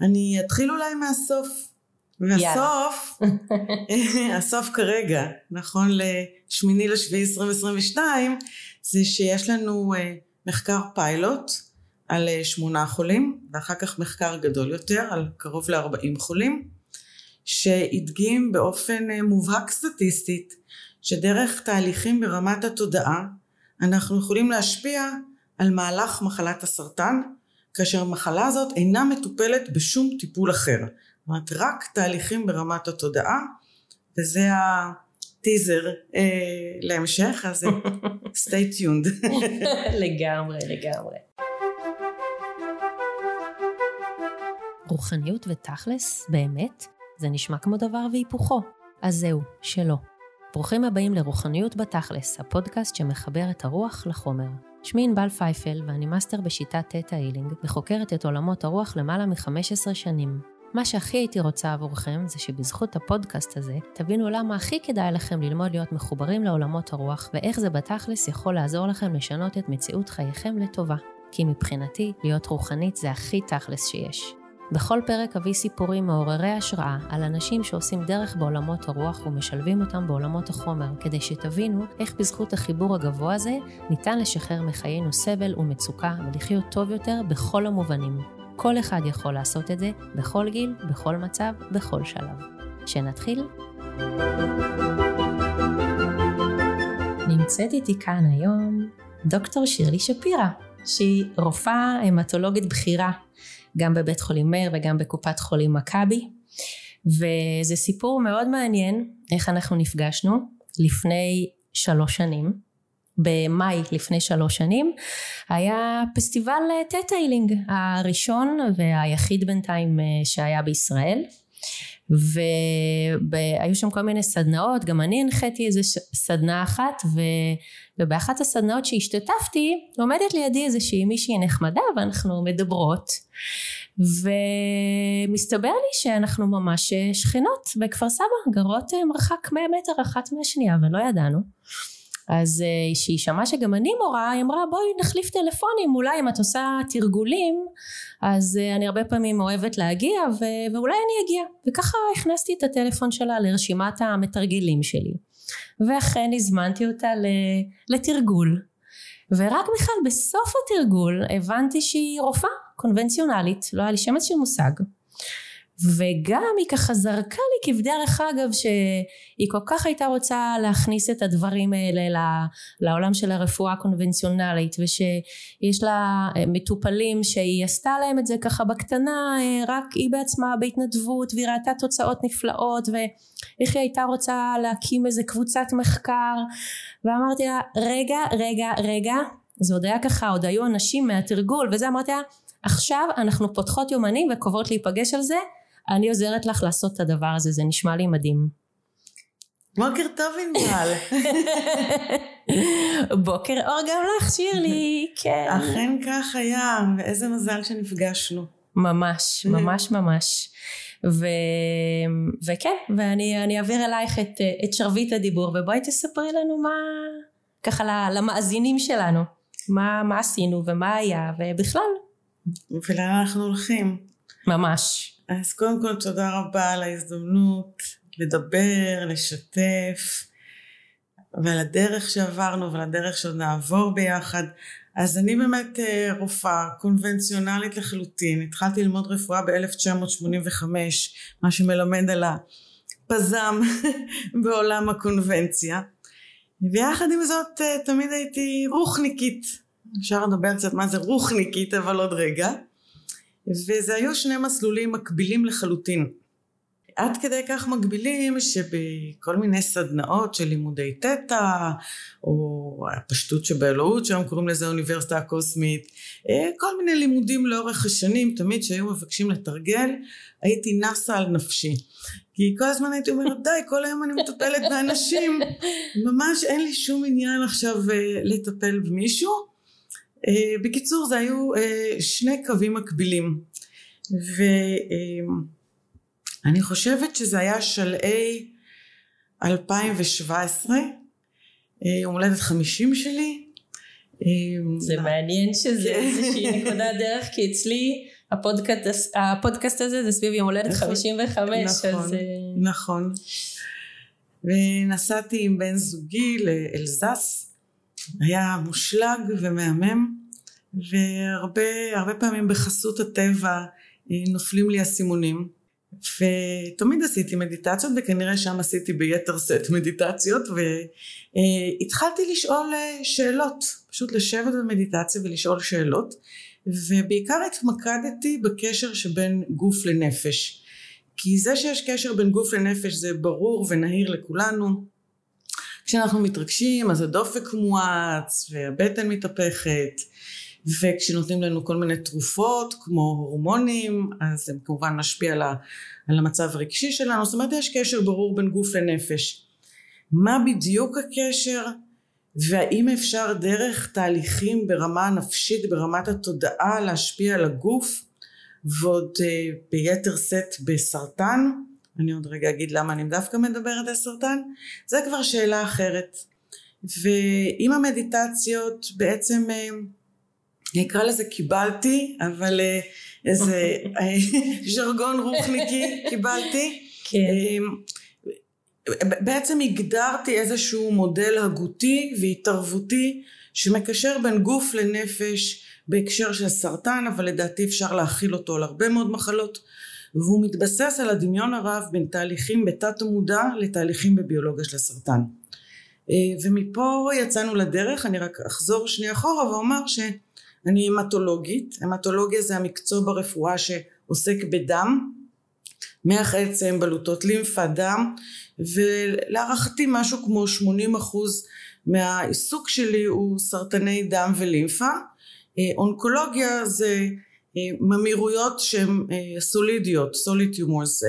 אני אתחיל אולי מהסוף. והסוף, הסוף כרגע, נכון לשמיני לשביעי 2022, זה שיש לנו אה, מחקר פיילוט על אה, שמונה חולים, ואחר כך מחקר גדול יותר על קרוב ל-40 חולים, שהדגים באופן אה, מובהק סטטיסטית, שדרך תהליכים ברמת התודעה, אנחנו יכולים להשפיע על מהלך מחלת הסרטן, כאשר המחלה הזאת אינה מטופלת בשום טיפול אחר. זאת אומרת, רק תהליכים ברמת התודעה, וזה הטיזר אה, להמשך, אז stay tuned. לגמרי, לגמרי. רוחניות ותכלס, באמת, זה נשמע כמו דבר והיפוכו. אז זהו, שלא. ברוכים הבאים לרוחניות בתכלס, הפודקאסט שמחבר את הרוח לחומר. שמי ענבל פייפל ואני מאסטר בשיטת Theta Healing וחוקרת את עולמות הרוח למעלה מ-15 שנים. מה שהכי הייתי רוצה עבורכם זה שבזכות הפודקאסט הזה תבינו למה הכי כדאי לכם ללמוד להיות מחוברים לעולמות הרוח ואיך זה בתכלס יכול לעזור לכם לשנות את מציאות חייכם לטובה. כי מבחינתי, להיות רוחנית זה הכי תכלס שיש. בכל פרק אביא סיפורים מעוררי השראה על אנשים שעושים דרך בעולמות הרוח ומשלבים אותם בעולמות החומר, כדי שתבינו איך בזכות החיבור הגבוה הזה ניתן לשחרר מחיינו סבל ומצוקה ולחיות טוב יותר בכל המובנים. כל אחד יכול לעשות את זה, בכל גיל, בכל מצב, בכל שלב. שנתחיל? נמצאת איתי כאן היום דוקטור שירלי שפירא, שהיא רופאה המטולוגית בכירה גם בבית חולים מאיר וגם בקופת חולים מכבי. וזה סיפור מאוד מעניין איך אנחנו נפגשנו לפני שלוש שנים במאי לפני שלוש שנים. היה פסטיבל Theta Healing הראשון והיחיד בינתיים אה, שהיה בישראל והיו שם כל מיני סדנאות, גם אני הנחיתי איזה סדנה אחת ו... ובאחת הסדנאות שהשתתפתי עומדת לידי איזושהי מישהי נחמדה ואנחנו מדברות. ומסתבר לי שאנחנו ממש שכנות בכפר סבא, גרות אה, מרחק 100 מטר אחת מהשנייה ולא ידענו אז כשהיא אה, שמעה שגם אני מורה היא אמרה בואי נחליף טלפונים אולי אם את עושה תרגולים אז אה, אני הרבה פעמים אוהבת להגיע ו- ואולי אני אגיע. וככה הכנסתי את הטלפון שלה לרשימת המתרגלים שלי. ואכן הזמנתי אותה לתרגול. ורק בכלל בסוף התרגול הבנתי שהיא רופאה קונבנציונלית לא היה לי שמץ של מושג וגם היא ככה זרקה לי כבדרך אגב שהיא כל כך הייתה רוצה להכניס את הדברים האלה לעולם של הרפואה הקונבנציונלית ושיש לה אה, מטופלים שהיא עשתה להם את זה ככה בקטנה אה, רק היא בעצמה בהתנדבות והיא ראתה תוצאות נפלאות ואיך היא הייתה רוצה להקים איזה קבוצת מחקר. ואמרתי לה רגע רגע רגע זה עוד היה ככה עוד היו אנשים מהתרגול וזה אמרתי לה עכשיו אנחנו פותחות יומנים וקובעות להיפגש על זה אני עוזרת לך לעשות את הדבר הזה, זה נשמע לי מדהים. בוקר טוב ענבל. בוקר אור גם לך שירלי, כן. אכן כך היה, ואיזה מזל שנפגשנו. ממש, ממש ממש. ו... וכן, ואני אעביר אלייך את, את שרביט הדיבור, ובואי תספרי לנו מה, ככה למאזינים שלנו, מה, מה עשינו ומה היה, ובכלל. ולאן אנחנו הולכים. ממש. אז קודם כל תודה רבה על ההזדמנות לדבר, לשתף, ועל הדרך שעברנו ועל הדרך שעוד נעבור ביחד. אז אני באמת אה, רופאה קונבנציונלית לחלוטין, התחלתי ללמוד רפואה ב-1985, מה שמלמד על הפזם בעולם הקונבנציה. ויחד עם זאת אה, תמיד הייתי רוחניקית, אפשר לדבר קצת מה זה רוחניקית אבל עוד רגע. וזה היו שני מסלולים מקבילים לחלוטין. עד כדי כך מקבילים שבכל מיני סדנאות של לימודי תטא או הפשטות שבאלוהות שם קוראים לזה אוניברסיטה הקוסמית אה, כל מיני לימודים לאורך השנים תמיד שהיו מבקשים לתרגל הייתי נסה על נפשי. כי כל הזמן הייתי אומרת די כל היום אני מטפלת באנשים. ממש אין לי שום עניין עכשיו אה, לטפל במישהו בקיצור זה היו אה, שני קווים מקבילים ואני חושבת שזה היה שלהי 2017 יום הולדת 50 שלי זה מעניין שזה כן. איזושהי נקודת דרך כי אצלי הפודקאסט, הפודקאסט הזה זה סביב יום הולדת 55, נכון, אז... אה, נכון. ונסעתי עם בן זוגי לאלזס, היה מושלג ומהמם, והרבה פעמים בחסות הטבע אה, נופלים לי הסימונים. ותמיד עשיתי מדיטציות וכנראה שם עשיתי ביתר סט מדיטציות והתחלתי לשאול אה, שאלות, פשוט לשבת במדיטציה ולשאול שאלות. ובעיקר התמקדתי בקשר שבין גוף לנפש. כי זה שיש קשר בין גוף לנפש זה ברור ונהיר לכולנו כשאנחנו מתרגשים אז הדופק מואץ והבטן מתהפכת וכשנותנים לנו כל מיני תרופות כמו הורמונים אז זה כמובן משפיע על, המצב הרגשי שלנו. זאת אומרת יש קשר ברור בין גוף לנפש. מה בדיוק הקשר והאם אפשר דרך תהליכים ברמה הנפשית ברמת התודעה להשפיע על הגוף ועוד uh, ביתר שאת בסרטן אני עוד רגע אגיד למה אני דווקא מדברת על סרטן זה כבר שאלה אחרת ועם המדיטציות בעצם uh, אני אקרא לזה קיבלתי, אבל אה, איזה אה, ז'רגון רוחניקי קיבלתי. כן. אה, בעצם הגדרתי איזשהו מודל הגותי והתערבותי שמקשר בין גוף לנפש בהקשר של סרטן, אבל לדעתי אפשר להכיל אותו על הרבה מאוד מחלות, והוא מתבסס על הדמיון הרב בין תהליכים בתת המודע לתהליכים בביולוגיה של הסרטן. ומפה יצאנו לדרך, אני רק אחזור שנייה אחורה ואומר ש... אני המטולוגית, המטולוגיה זה המקצוע ברפואה שעוסק בדם, מח עצם, בלוטות לימפה, דם, ולהערכתי משהו כמו 80 אחוז מהעיסוק שלי הוא סרטני דם ולימפה. אה, אונקולוגיה זה אה, ממירויות שהן אה, סולידיות, סוליד טיומורס,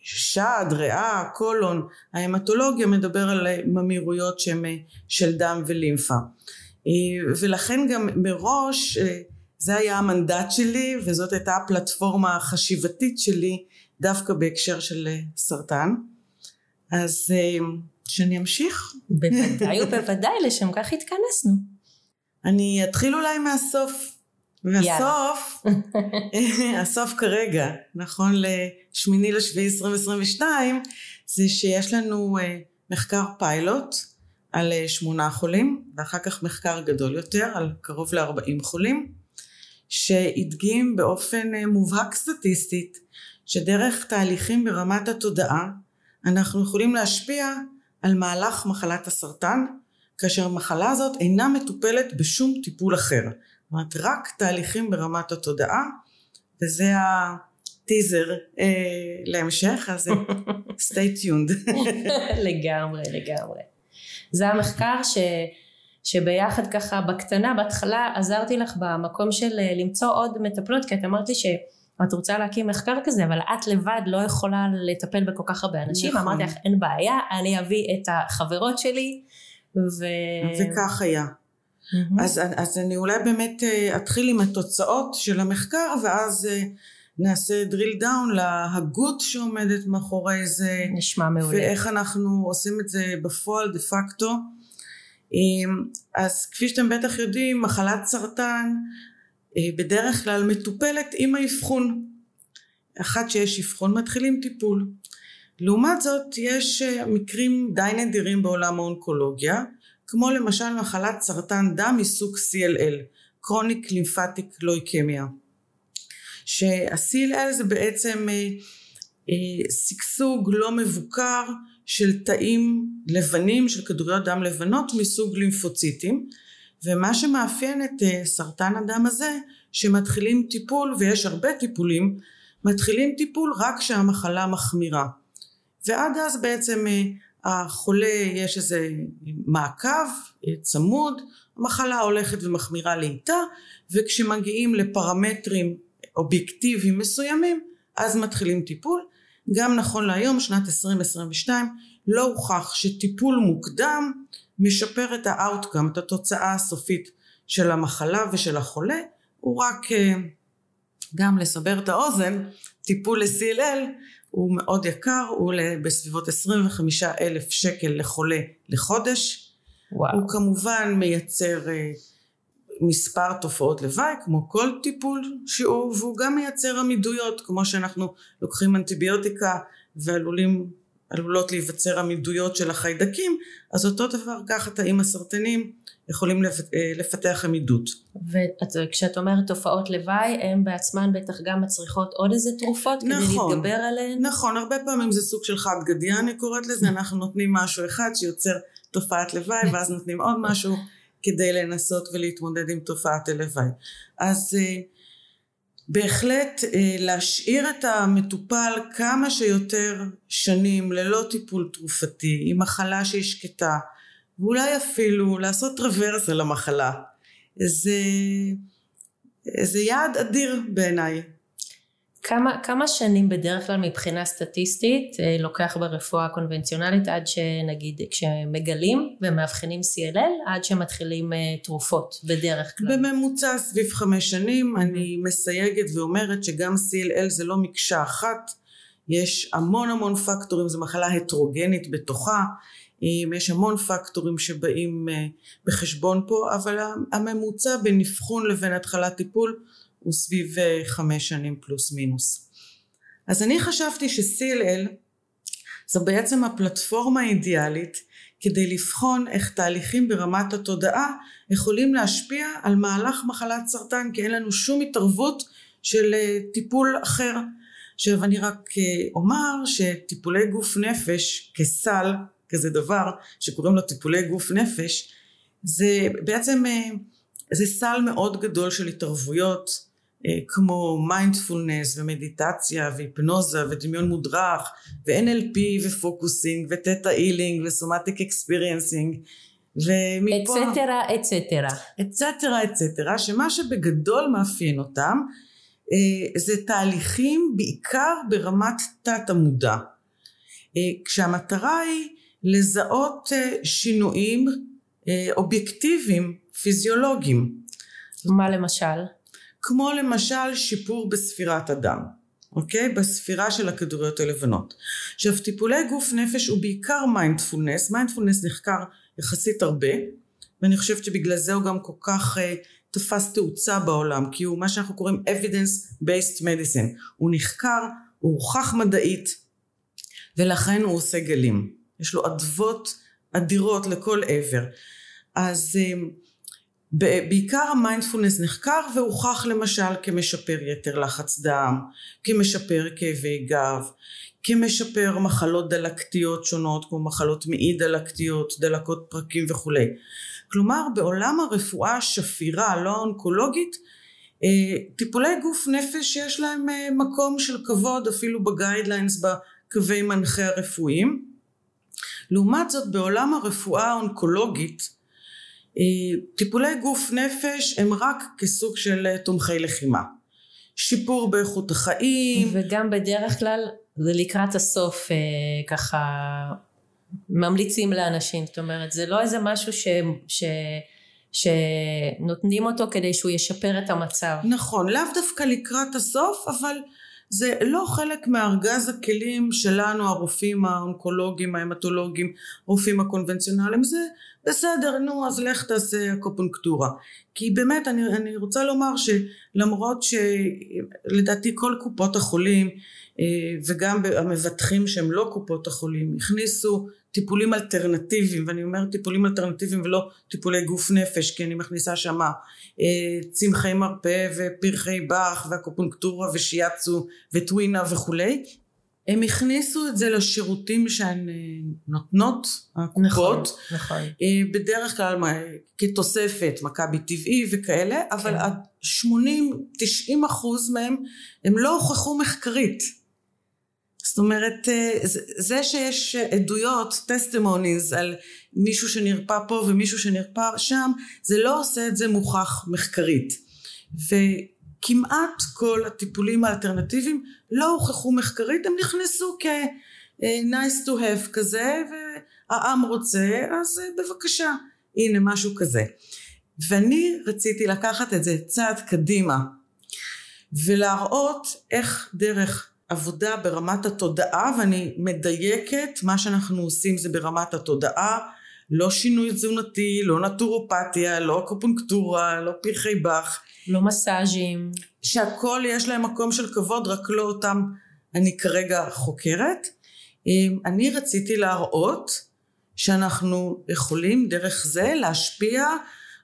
שד, ריאה, קולון, ההמטולוגיה מדבר על ממירויות שהן של דם ולימפה. אה, ולכן גם מראש אה, זה היה המנדט שלי וזאת הייתה הפלטפורמה החשיבתית שלי דווקא בהקשר של אה, סרטן. אז שאני אמשיך? בוודאי ובוודאי, לשם כך התכנסנו. אני אתחיל אולי מהסוף. והסוף, הסוף כרגע, נכון לשמיני לשביעי 2022, זה שיש לנו מחקר פיילוט על אה, שמונה חולים ואחר כך מחקר גדול יותר על קרוב ל-40 חולים שהדגים באופן אה, מובהק סטטיסטית שדרך תהליכים ברמת התודעה אנחנו יכולים להשפיע על מהלך מחלת הסרטן כאשר המחלה הזאת אינה מטופלת בשום טיפול אחר. אומרת רק תהליכים ברמת התודעה וזה הטיזר אה, להמשך אז stay tuned. לגמרי לגמרי. זה המחקר ש... שביחד ככה בקטנה בהתחלה עזרתי לך במקום של אה, למצוא עוד מטפלות כי את אמרת לי שאת רוצה להקים מחקר כזה אבל את לבד לא יכולה לטפל בכל כך הרבה אנשים נכון. אמרתי לך אין בעיה אני אביא את החברות שלי ו... וכך היה mm-hmm. אז, אז אני אולי באמת אה, אתחיל עם התוצאות של המחקר ואז אה, נעשה drill down להגות שעומדת מאחורי זה. נשמע מעולה. ואיך אנחנו עושים את זה בפועל דה פקטו. אז כפי שאתם בטח יודעים, מחלת סרטן אה, בדרך כלל מטופלת עם האבחון. אחת שיש אבחון מתחילים טיפול. לעומת זאת יש מקרים די נדירים בעולם האונקולוגיה, כמו למשל מחלת סרטן דם מסוג CLL, קרוניק לימפטיק לויקמיה. שה-CLL זה בעצם אה, אה, שגשוג לא מבוקר של תאים לבנים של כדוריות דם לבנות מסוג לימפוציטים ומה שמאפיין את אה, סרטן הדם הזה שמתחילים טיפול ויש הרבה טיפולים מתחילים טיפול רק כשהמחלה מחמירה ועד אז בעצם החולה יש איזה מעקב צמוד המחלה הולכת ומחמירה לאיטה וכשמגיעים לפרמטרים אובייקטיביים מסוימים אז מתחילים טיפול. גם נכון להיום שנת 2022 לא הוכח שטיפול מוקדם משפר את ה outcome את התוצאה הסופית של המחלה ושל החולה. הוא רק אה, גם לסבר את האוזן טיפול ל-CLL הוא מאוד יקר הוא בסביבות 25 אלף שקל לחולה לחודש וואו. הוא כמובן מייצר אה, מספר תופעות לוואי כמו כל טיפול שהוא והוא גם מייצר עמידויות כמו שאנחנו לוקחים אנטיביוטיקה ועלולים עלולות להיווצר עמידויות של החיידקים אז אותו דבר ככה תאים הסרטנים יכולים אה, לפתח עמידות. וכשאת אומרת תופעות לוואי הן בעצמן בטח גם מצריכות עוד איזה תרופות נכון, כדי להתגבר עליהן? נכון, הרבה פעמים זה סוג של חד גדיה אני קוראת לזה, אנחנו נותנים משהו אחד שיוצר תופעת לוואי ואז נותנים עוד משהו כדי לנסות ולהתמודד עם תופעת הלוואי. אז אה, בהחלט אה, להשאיר את המטופל כמה שיותר שנים ללא טיפול תרופתי, עם מחלה שהיא שקטה, ואולי אפילו לעשות רוורס על המחלה. זה, זה יעד אדיר בעיניי. כמה, כמה שנים בדרך כלל מבחינה סטטיסטית אה, לוקח ברפואה הקונבנציונלית עד שנגיד כשמגלים ומאבחנים CLL עד שמתחילים אה, תרופות בדרך כלל? בממוצע סביב חמש שנים אני מסייגת ואומרת שגם CLL זה לא מקשה אחת יש המון המון פקטורים זו מחלה הטרוגנית בתוכה יש המון פקטורים שבאים אה, בחשבון פה אבל הממוצע בין אבחון לבין התחלת טיפול הוא סביב אה, חמש שנים פלוס מינוס. אז אני חשבתי ש-CLL זו בעצם הפלטפורמה האידיאלית כדי לבחון איך תהליכים ברמת התודעה יכולים להשפיע על מהלך מחלת סרטן כי אין לנו שום התערבות של אה, טיפול אחר. עכשיו אני רק אה, אומר שטיפולי גוף נפש כסל כזה דבר שקוראים לו טיפולי גוף נפש זה בעצם זה סל מאוד גדול של התערבויות אה, כמו מיינדפולנס ומדיטציה והיפנוזה ודמיון מודרך ו-NLP ופוקוסינג ו theta healing ו somatic experiencing ומפה... אצטרה, אצטרה. אצטרה אצטרה שמה שבגדול מאפיין אותם אה, זה תהליכים בעיקר ברמת תת המודע אה, כשהמטרה היא לזהות שינויים אובייקטיביים פיזיולוגיים. מה למשל? כמו למשל שיפור בספירת הדם, אוקיי? בספירה של הכדוריות הלבנות. עכשיו טיפולי גוף נפש הוא בעיקר מיינדפולנס, מיינדפולנס נחקר יחסית הרבה ואני חושבת שבגלל זה הוא גם כל כך uh, תפס תאוצה בעולם כי הוא מה שאנחנו קוראים evidence based medicine. הוא נחקר, הוא הוכח מדעית ולכן הוא עושה גלים. יש לו אדוות אדירות לכל עבר. אז uh, בעיקר המיינדפולנס נחקר והוכח למשל כמשפר יתר לחץ דם, כמשפר כאבי גב, כמשפר מחלות דלקתיות שונות כמו מחלות מעי דלקתיות, דלקות פרקים וכולי. כלומר בעולם הרפואה השפירה לא האונקולוגית אה, טיפולי גוף נפש יש להם אה, מקום של כבוד אפילו בגיידליינס בקווי מנחה הרפואיים. לעומת זאת בעולם הרפואה האונקולוגית אה, טיפולי גוף נפש הם רק כסוג של תומכי לחימה. שיפור באיכות החיים. וגם בדרך כלל זה לקראת הסוף ככה ממליצים לאנשים, זאת אומרת זה לא איזה משהו ש... ש... שנותנים אותו כדי שהוא ישפר את המצב. נכון, לאו דווקא לקראת הסוף, אבל זה לא חלק מארגז הכלים שלנו הרופאים האונקולוגים, ההמטולוגים, רופאים הקונבנציונליים, זה בסדר נו אז לך תעשה אקופונקטורה. כי באמת אני, אני רוצה לומר שלמרות שלדעתי כל קופות החולים אה, וגם המבטחים שהם לא קופות החולים הכניסו טיפולים אלטרנטיביים ואני אומרת טיפולים אלטרנטיביים ולא טיפולי גוף נפש כי אני מכניסה שמה אה, צמחי מרפא ופרחי באך ואקופונקטורה ושיאצו וטווינה וכולי הם הכניסו את זה לשירותים שהן אה, נותנות, הקופות, נכון, נכון. אה, בדרך כלל כתוספת מכבי טבעי וכאלה, כן. אבל עד 80-90 אחוז מהם הם לא הוכחו מחקרית. זאת אומרת, אה, זה שיש עדויות, טסטימוניז על מישהו שנרפא פה ומישהו שנרפא שם, זה לא עושה את זה מוכח מחקרית. ו... כמעט כל הטיפולים האלטרנטיביים לא הוכחו מחקרית, הם נכנסו כ- nice to have כזה והעם רוצה אז בבקשה הנה משהו כזה. ואני רציתי לקחת את זה צעד קדימה ולהראות איך דרך עבודה ברמת התודעה ואני מדייקת מה שאנחנו עושים זה ברמת התודעה לא שינוי תזונתי, לא נטורופתיה, לא אקופונקטורה, לא פרחי באך. לא מסאז'ים. שהכל יש להם מקום של כבוד, רק לא אותם אני כרגע חוקרת. אמ, אני רציתי להראות שאנחנו יכולים דרך זה להשפיע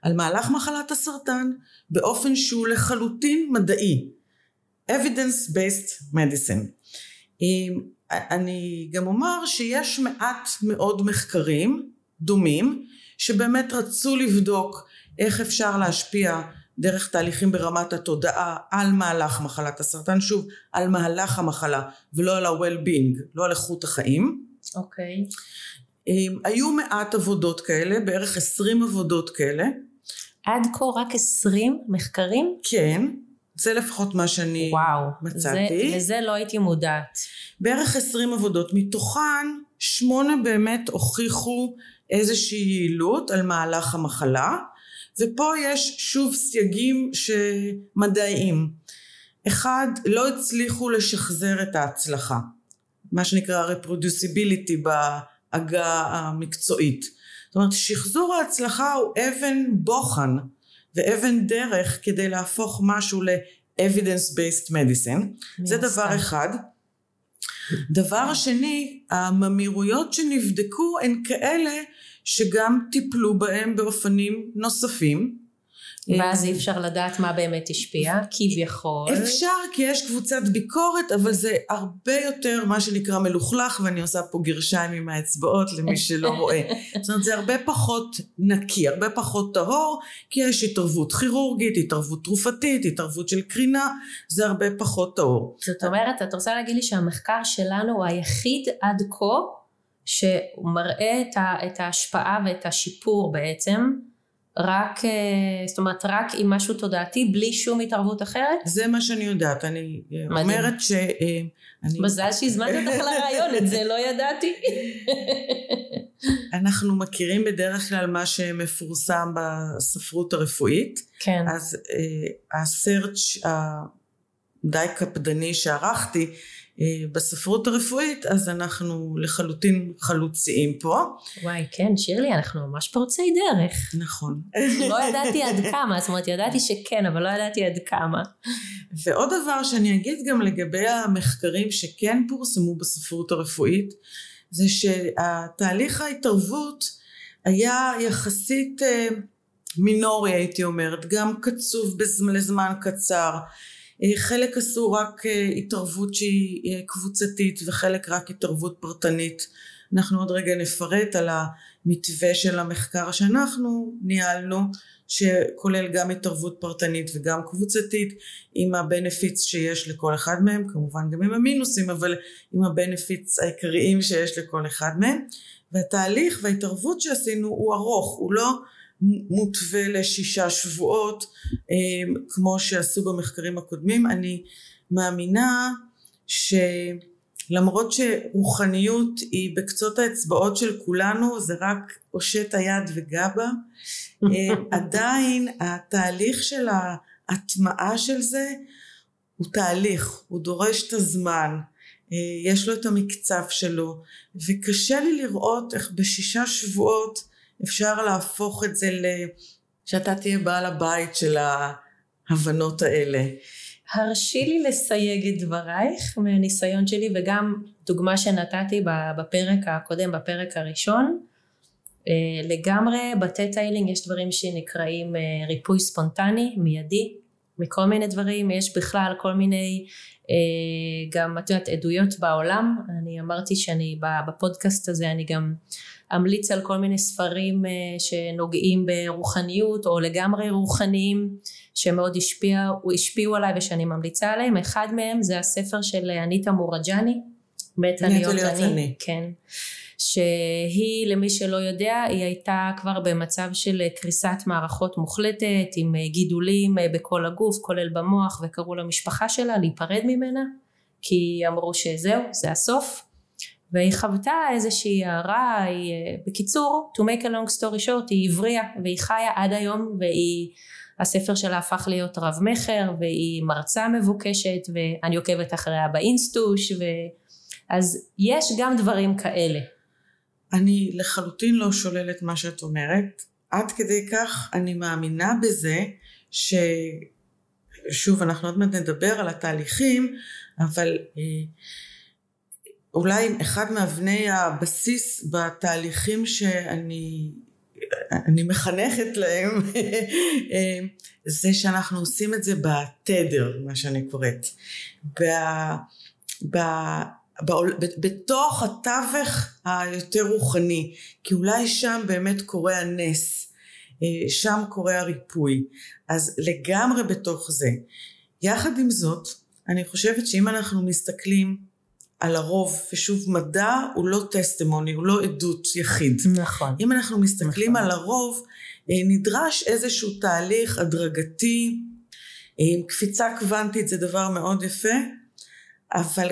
על מהלך מחלת הסרטן באופן שהוא לחלוטין מדעי. evidence based medicine. אמ, אני גם אומר שיש מעט מאוד מחקרים דומים שבאמת רצו לבדוק איך אפשר להשפיע דרך תהליכים ברמת התודעה על מהלך מחלת הסרטן, שוב, על מהלך המחלה ולא על ה-well-being, לא על איכות החיים. אוקיי. Okay. אמ, היו מעט עבודות כאלה, בערך עשרים עבודות כאלה. עד כה רק עשרים מחקרים? כן. זה לפחות מה שאני וואו, מצאתי. וואו, לזה לא הייתי מודעת. בערך עשרים עבודות, מתוכן שמונה באמת הוכיחו איזושהי יעילות על מהלך המחלה, ופה יש שוב סייגים שמדעיים. אחד, לא הצליחו לשחזר את ההצלחה, מה שנקרא reproducibility בעגה המקצועית. זאת אומרת, שחזור ההצלחה הוא אבן בוחן ואבן דרך כדי להפוך משהו ל-evidence based medicine. זה דבר אחד. דבר שני, הממירויות שנבדקו הן כאלה שגם טיפלו בהם באופנים נוספים. ואז אי אפשר לדעת מה באמת השפיע, כביכול. אפשר כי יש קבוצת ביקורת, אבל זה הרבה יותר מה שנקרא מלוכלך, ואני עושה פה גרשיים עם האצבעות למי שלא רואה. זאת אומרת, זה הרבה פחות נקי, הרבה פחות טהור, כי יש התערבות כירורגית, התערבות תרופתית, התערבות של קרינה, זה הרבה פחות טהור. זאת אומרת, את רוצה להגיד לי שהמחקר שלנו הוא היחיד עד כה שהוא מראה את, ה, את ההשפעה ואת השיפור בעצם רק, אה, זאת אומרת רק עם משהו תודעתי בלי שום התערבות אחרת? זה מה שאני יודעת, אני מדהים. אומרת ש... אה, אני... מזל שהזמנת אותך לרעיון, את זה לא ידעתי. אנחנו מכירים בדרך כלל מה שמפורסם בספרות הרפואית. כן. אז אה, הסרצ' הדי קפדני שערכתי אה, בספרות הרפואית, אז אנחנו לחלוטין חלוציים פה. וואי, כן, שירלי, אנחנו ממש פורצי דרך. נכון. לא ידעתי עד כמה, זאת אומרת, ידעתי שכן, אבל לא ידעתי עד כמה. ועוד דבר שאני אגיד גם לגבי המחקרים שכן פורסמו בספרות הרפואית, זה שהתהליך ההתערבות היה יחסית אה, מינורי, הייתי אומרת, גם קצוב לזמן קצר. אה, חלק עשו רק אה, התערבות שהיא אה, קבוצתית וחלק רק התערבות פרטנית. אנחנו עוד רגע נפרט על המתווה של המחקר שאנחנו ניהלנו שכולל גם התערבות פרטנית וגם קבוצתית עם הבנפיץ שיש לכל אחד מהם כמובן גם עם המינוסים אבל עם הבנפיץ העיקריים שיש לכל אחד מהם והתהליך וההתערבות שעשינו הוא ארוך הוא לא מותווה לשישה שבועות אה, כמו שעשו במחקרים הקודמים. אני מאמינה שלמרות שרוחניות היא בקצות האצבעות של כולנו זה רק הושט היד וגבה. אה, עדיין התהליך של ההטמעה של זה הוא תהליך הוא דורש את הזמן. אה, יש לו את המקצב שלו. וקשה לי לראות איך בשישה שבועות אפשר להפוך את זה ל... שאתה תהיה בעל הבית של ההבנות האלה. הרשי לי לסייג את דברייך מהניסיון שלי וגם דוגמה שנתתי בפרק הקודם, בפרק הראשון. אה, לגמרי ב theta healing יש דברים שנקראים אה, ריפוי ספונטני, מיידי, מכל מיני דברים, יש בכלל כל מיני אה, גם את יודעת עדויות בעולם, אני אמרתי שאני בפודקאסט הזה אני גם אמליץ על כל מיני ספרים אה, שנוגעים ברוחניות או לגמרי רוחניים שמאוד השפיעו, השפיעו עליי ושאני ממליצה עליהם. אחד מהם זה הספר של אניטה מורג'ני מתה להיות אני. כן. שהיא למי שלא יודע היא הייתה כבר במצב של קריסת מערכות מוחלטת עם גידולים בכל הגוף כולל במוח וקראו למשפחה שלה להיפרד ממנה כי אמרו שזהו זה הסוף והיא חוותה איזושהי הערה, היא, בקיצור, to make a long story short, היא הבריאה והיא חיה עד היום והיא, הספר שלה הפך להיות רב מכר והיא מרצה מבוקשת ואני עוקבת אחריה באינסטוש ו... אז יש גם דברים כאלה. אני לחלוטין לא שוללת מה שאת אומרת. עד כדי כך אני מאמינה בזה ששוב אנחנו עוד מעט נדבר על התהליכים אבל אה, אולי אחד מאבני הבסיס בתהליכים שאני אני מחנכת להם זה שאנחנו עושים את זה בתדר מה שאני קוראת ב, ב, בתוך התווך היותר רוחני, כי אולי שם באמת קורה הנס, שם קורה הריפוי. אז לגמרי בתוך זה. יחד עם זאת, אני חושבת שאם אנחנו מסתכלים על הרוב, ושוב מדע הוא לא טסטימוני, הוא לא עדות יחיד. נכון. אם אנחנו מסתכלים נכון. על הרוב, אה, נדרש איזשהו תהליך הדרגתי, אה, קפיצה קוונטית זה דבר מאוד יפה, אבל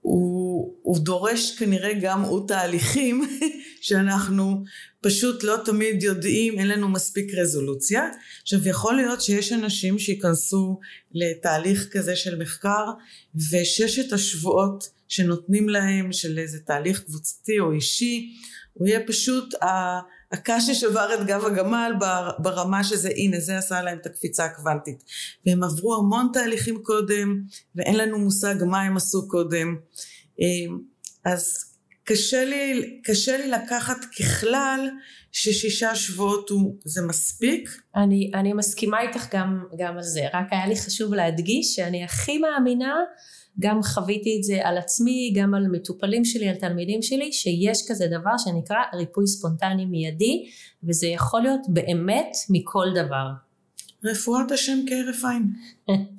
הוא, הוא דורש כנראה גם הוא תהליכים שאנחנו פשוט לא תמיד יודעים, אין לנו מספיק רזולוציה. עכשיו יכול להיות שיש אנשים שייכנסו לתהליך כזה של מחקר וששת השבועות שנותנים להם של איזה תהליך קבוצתי או אישי, הוא יהיה פשוט הקש ששבר את גב הגמל ברמה שזה הנה זה עשה להם את הקפיצה הקוונטית והם עברו המון תהליכים קודם ואין לנו מושג מה הם עשו קודם אז קשה לי, קשה לי לקחת ככלל ששישה שבועות הוא, זה מספיק. אני, אני מסכימה איתך גם, גם על זה, רק היה לי חשוב להדגיש שאני הכי מאמינה גם חוויתי את זה על עצמי, גם על מטופלים שלי, על תלמידים שלי, שיש כזה דבר שנקרא ריפוי ספונטני מיידי, וזה יכול להיות באמת מכל דבר. רפואת השם כהרף עין.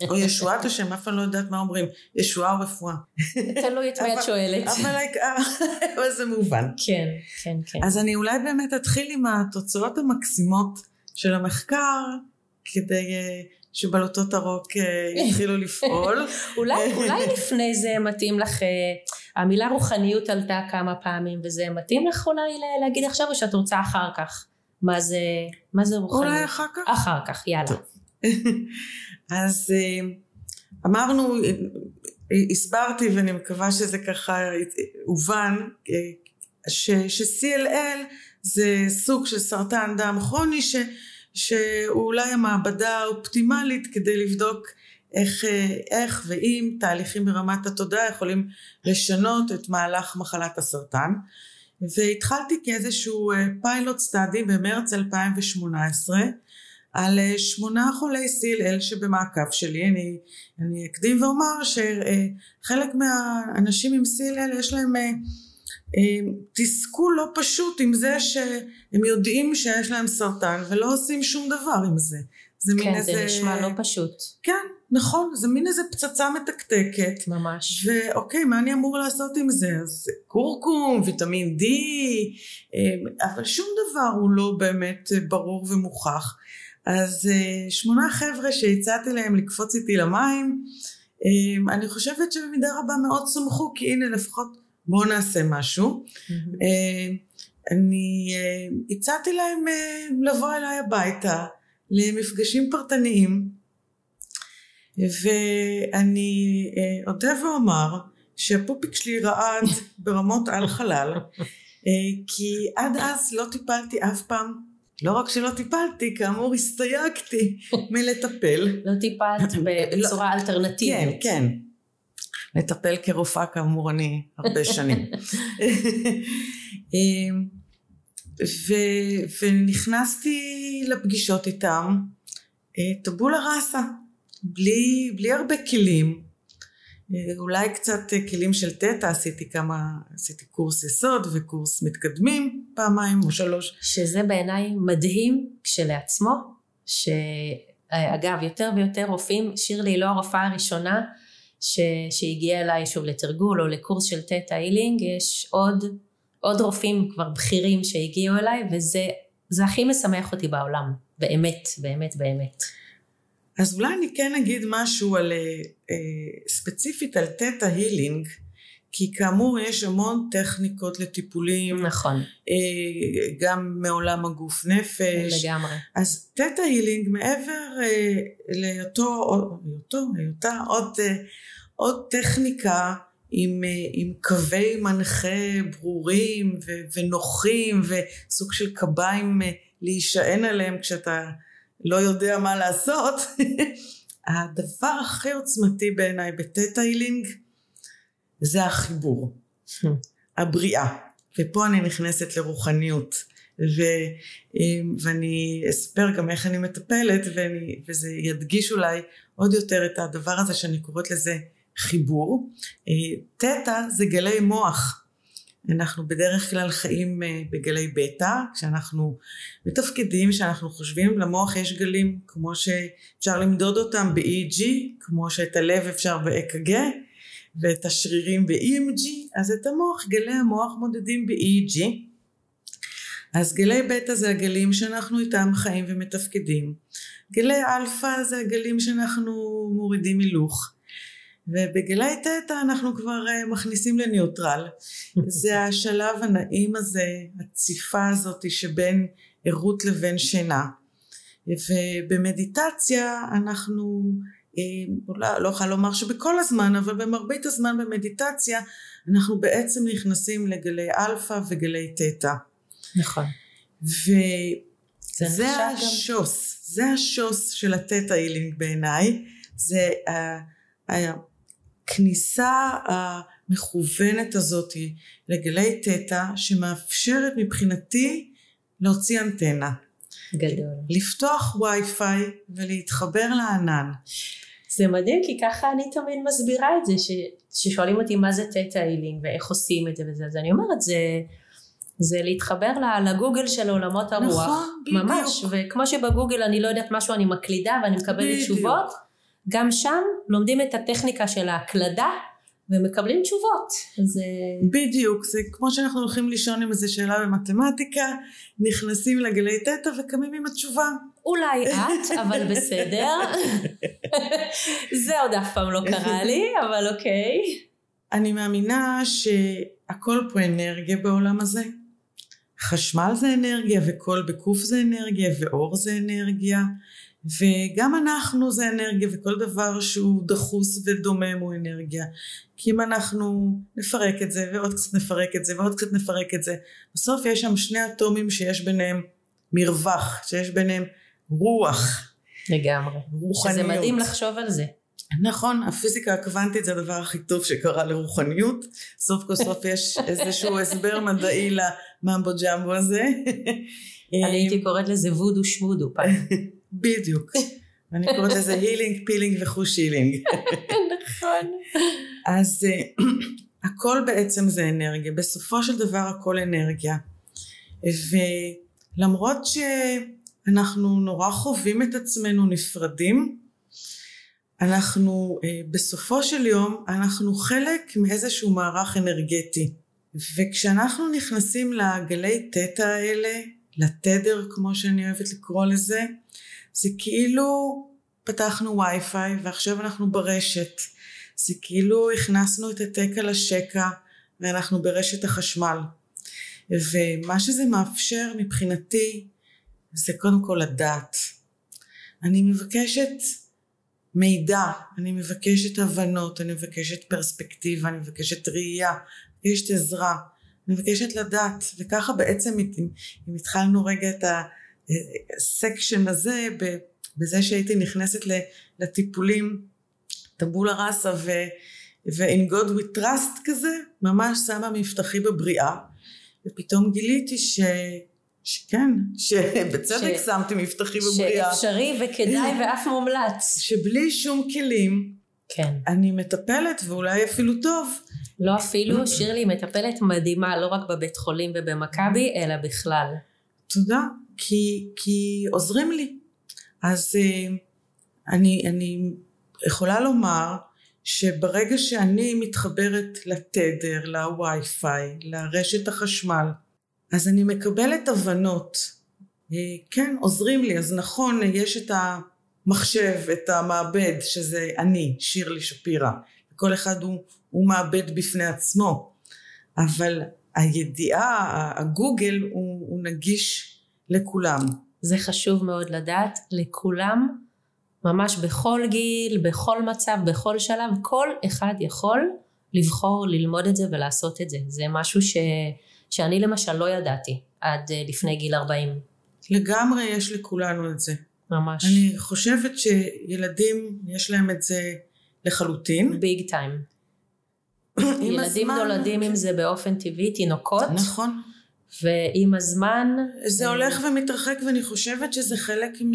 או ישועת השם, אף פעם לא יודעת מה אומרים. ישועה או רפואה. תלוי את מי את שואלת. אבל זה מובן. כן, כן, כן. אז אני אולי באמת אתחיל עם התוצאות המקסימות של המחקר, כדי אה, שבלוטות הרוק אה, יתחילו לפעול. אולי, אולי לפני זה מתאים לך, אה, המילה רוחניות עלתה כמה פעמים וזה מתאים לך אולי להגיד עכשיו או שאת רוצה אחר כך? מה זה, מה זה רוחניות? אולי אחר כך? אחר כך, יאללה. אז אה, אמרנו, הסברתי ואני מקווה שזה ככה הובן, ש-CLL זה סוג של סרטן דם כרוני ש... שהוא אולי המעבדה האופטימלית כדי לבדוק איך, איך ואם תהליכים ברמת התודעה יכולים לשנות את מהלך מחלת הסרטן והתחלתי כאיזשהו פיילוט סטאדי במרץ 2018 על שמונה חולי CLL שבמעקב שלי אני, אני אקדים ואומר שחלק מהאנשים עם CLL יש להם תסכול לא פשוט עם זה שהם יודעים שיש להם סרטן ולא עושים שום דבר עם זה. זה כן, איזה... זה נשמע לא פשוט. כן, נכון, זה מין איזה פצצה מתקתקת. ממש. ואוקיי, מה אני אמור לעשות עם זה? אז קורקום, ויטמין D, אה, אבל שום דבר הוא לא באמת ברור ומוכח. אז אה, שמונה חבר'ה שהצעתי להם לקפוץ איתי למים, אה, אני חושבת שבמידה רבה מאוד שמחו, כי הנה לפחות בואו נעשה משהו. אה, אני אה, הצעתי להם אה, לבוא אליי הביתה למפגשים פרטניים ואני אודה ואומר שהפופיק שלי רעד ברמות על חלל כי עד אז לא טיפלתי אף פעם לא רק שלא טיפלתי, כאמור הסתייגתי מלטפל. לא טיפלת בצורה אלטרנטיבית. כן, כן. לטפל כרופאה כאמור אני הרבה שנים. אמ, ו, ונכנסתי לפגישות איתם אה, טבולה ראסה, בלי, בלי הרבה כלים, אה, אולי קצת אה, כלים של תטא, עשיתי כמה, עשיתי קורס יסוד וקורס מתקדמים פעמיים או שלוש. שזה בעיניי מדהים כשלעצמו, שאגב יותר ויותר רופאים, שירלי לא הרופאה הראשונה ש, שהגיע אליי שוב לתרגול או לקורס של תטא הילינג, יש עוד, עוד רופאים כבר בכירים שהגיעו אליי וזה הכי משמח אותי בעולם, באמת, באמת, באמת. אז אולי אני כן אגיד משהו על, אה, ספציפית על תטא הילינג, כי כאמור יש המון טכניקות לטיפולים. נכון. אה, גם מעולם הגוף נפש. לגמרי. אז תטא הילינג מעבר אה, להיותו, היותו, היותה עוד, אה, עוד טכניקה עם, עם קווי מנחה ברורים ו, ונוחים וסוג של קביים להישען עליהם כשאתה לא יודע מה לעשות. הדבר הכי עוצמתי בעיניי בטטאיילינג זה החיבור, הבריאה. ופה אני נכנסת לרוחניות. ו, ואני אספר גם איך אני מטפלת ואני, וזה ידגיש אולי עוד יותר את הדבר הזה שאני קוראת לזה חיבור. תטא זה גלי מוח. אנחנו בדרך כלל חיים אה, בגלי בטא, כשאנחנו מתפקדים, כשאנחנו חושבים, למוח יש גלים כמו שאפשר למדוד אותם ב-EEG, כמו שאת הלב אפשר ב-EKG, ואת השרירים ב-EMG, אז את המוח, גלי המוח מודדים ב-EEG. אז גלי בטא זה הגלים שאנחנו איתם חיים ומתפקדים. גלי אלפא זה הגלים שאנחנו מורידים הילוך. ובגלי תטא אנחנו כבר אה, מכניסים לניוטרל. זה השלב הנעים הזה, הציפה הזאת שבין ערות לבין שינה. ובמדיטציה אנחנו, אה, אולי לא יכולה לומר שבכל הזמן, אבל במרבית הזמן במדיטציה אנחנו בעצם נכנסים לגלי אלפא וגלי תטא. נכון. וזה השוס, זה השוס של ה theta healing בעיניי. זה הכניסה המכוונת הזאת לגלי תטא שמאפשרת מבחינתי להוציא אנטנה. גדול. לפתוח וי-פיי ולהתחבר לענן. זה מדהים כי ככה אני תמיד מסבירה את זה ש, ששואלים אותי מה זה תטא הילינג ואיך עושים את זה וזה אז אני אומרת זה זה להתחבר לגוגל של עולמות הרוח. נכון, בדיוק. ממש, וכמו שבגוגל אני לא יודעת משהו אני מקלידה ואני מקבלת תשובות, גם שם לומדים את הטכניקה של ההקלדה ומקבלים תשובות. זה... בדיוק, זה כמו שאנחנו הולכים לישון עם איזה שאלה במתמטיקה, נכנסים לגלי תטא וקמים עם התשובה. אולי את, אבל בסדר. זה עוד אף פעם לא קרה לי, אבל אוקיי. אני מאמינה שהכל פה אנרגיה בעולם הזה. חשמל זה אנרגיה וקול בקוף זה אנרגיה ואור זה אנרגיה וגם אנחנו זה אנרגיה וכל דבר שהוא דחוס ודומם הוא אנרגיה כי אם אנחנו נפרק את זה ועוד קצת נפרק את זה ועוד קצת נפרק את זה בסוף יש שם שני אטומים שיש ביניהם מרווח שיש ביניהם רוח לגמרי רוחניות שזה מדהים לחשוב על זה נכון, הפיזיקה הקוונטית זה הדבר הכי טוב שקרה לרוחניות. סוף כל סוף יש איזשהו הסבר מדעי לממבו ג'מבו הזה. אני הייתי קוראת לזה וודו שמודו פעם. בדיוק. אני קוראת לזה healing, feeling וחוש healing. נכון. אז אה, הכל בעצם זה אנרגיה. בסופו של דבר הכל אנרגיה. ולמרות שאנחנו נורא חווים את עצמנו נפרדים, אנחנו אה, בסופו של יום אנחנו חלק מאיזשהו מערך אנרגטי וכשאנחנו נכנסים לגלי תטא האלה לתדר כמו שאני אוהבת לקרוא לזה זה כאילו פתחנו וי-פיי ועכשיו אנחנו ברשת. זה כאילו הכנסנו את התקע לשקע ואנחנו ברשת החשמל. ומה שזה מאפשר מבחינתי זה קודם כל לדעת. אני מבקשת מידע, אני מבקשת הבנות, אני מבקשת פרספקטיבה, אני מבקשת ראייה, מבקשת עזרה, אני מבקשת לדעת, וככה בעצם אם התחלנו רגע את הסקשן הזה בזה שהייתי נכנסת לטיפולים טבולה ראסה ו-in God we trust כזה, ממש שמה מבטחי בבריאה, ופתאום גיליתי ש... שכן, שבצדק ש... שמתי מבטחים בבריאה. שאפשרי וכדאי ואף מומלץ. שבלי שום כלים, כן. אני מטפלת ואולי אפילו טוב. לא אפילו, שירלי מטפלת מדהימה, לא רק בבית חולים ובמכבי, אלא בכלל. תודה, כי, כי עוזרים לי. אז אה, אני, אני יכולה לומר שברגע שאני מתחברת לתדר, לווי-פיי, לרשת החשמל, אז אני מקבלת הבנות. אה, כן, עוזרים לי. אז נכון, יש את המחשב, את המעבד, שזה אני, שירלי שפירא. כל אחד הוא, הוא מעבד בפני עצמו. אבל הידיעה, הגוגל, הוא, הוא נגיש לכולם. זה חשוב מאוד לדעת, לכולם, ממש בכל גיל, בכל מצב, בכל שלב, כל אחד יכול לבחור ללמוד את זה ולעשות את זה. זה משהו ש, שאני למשל לא ידעתי עד אה, לפני גיל 40. לגמרי יש לכולנו את זה. ממש. אני חושבת שילדים יש להם את זה לחלוטין. ביג טיים. ילדים הזמן- נולדים עם זה באופן טבעי, תינוקות, נכון. ועם הזמן... זה אה, הולך ומתרחק ואני חושבת שזה חלק מ...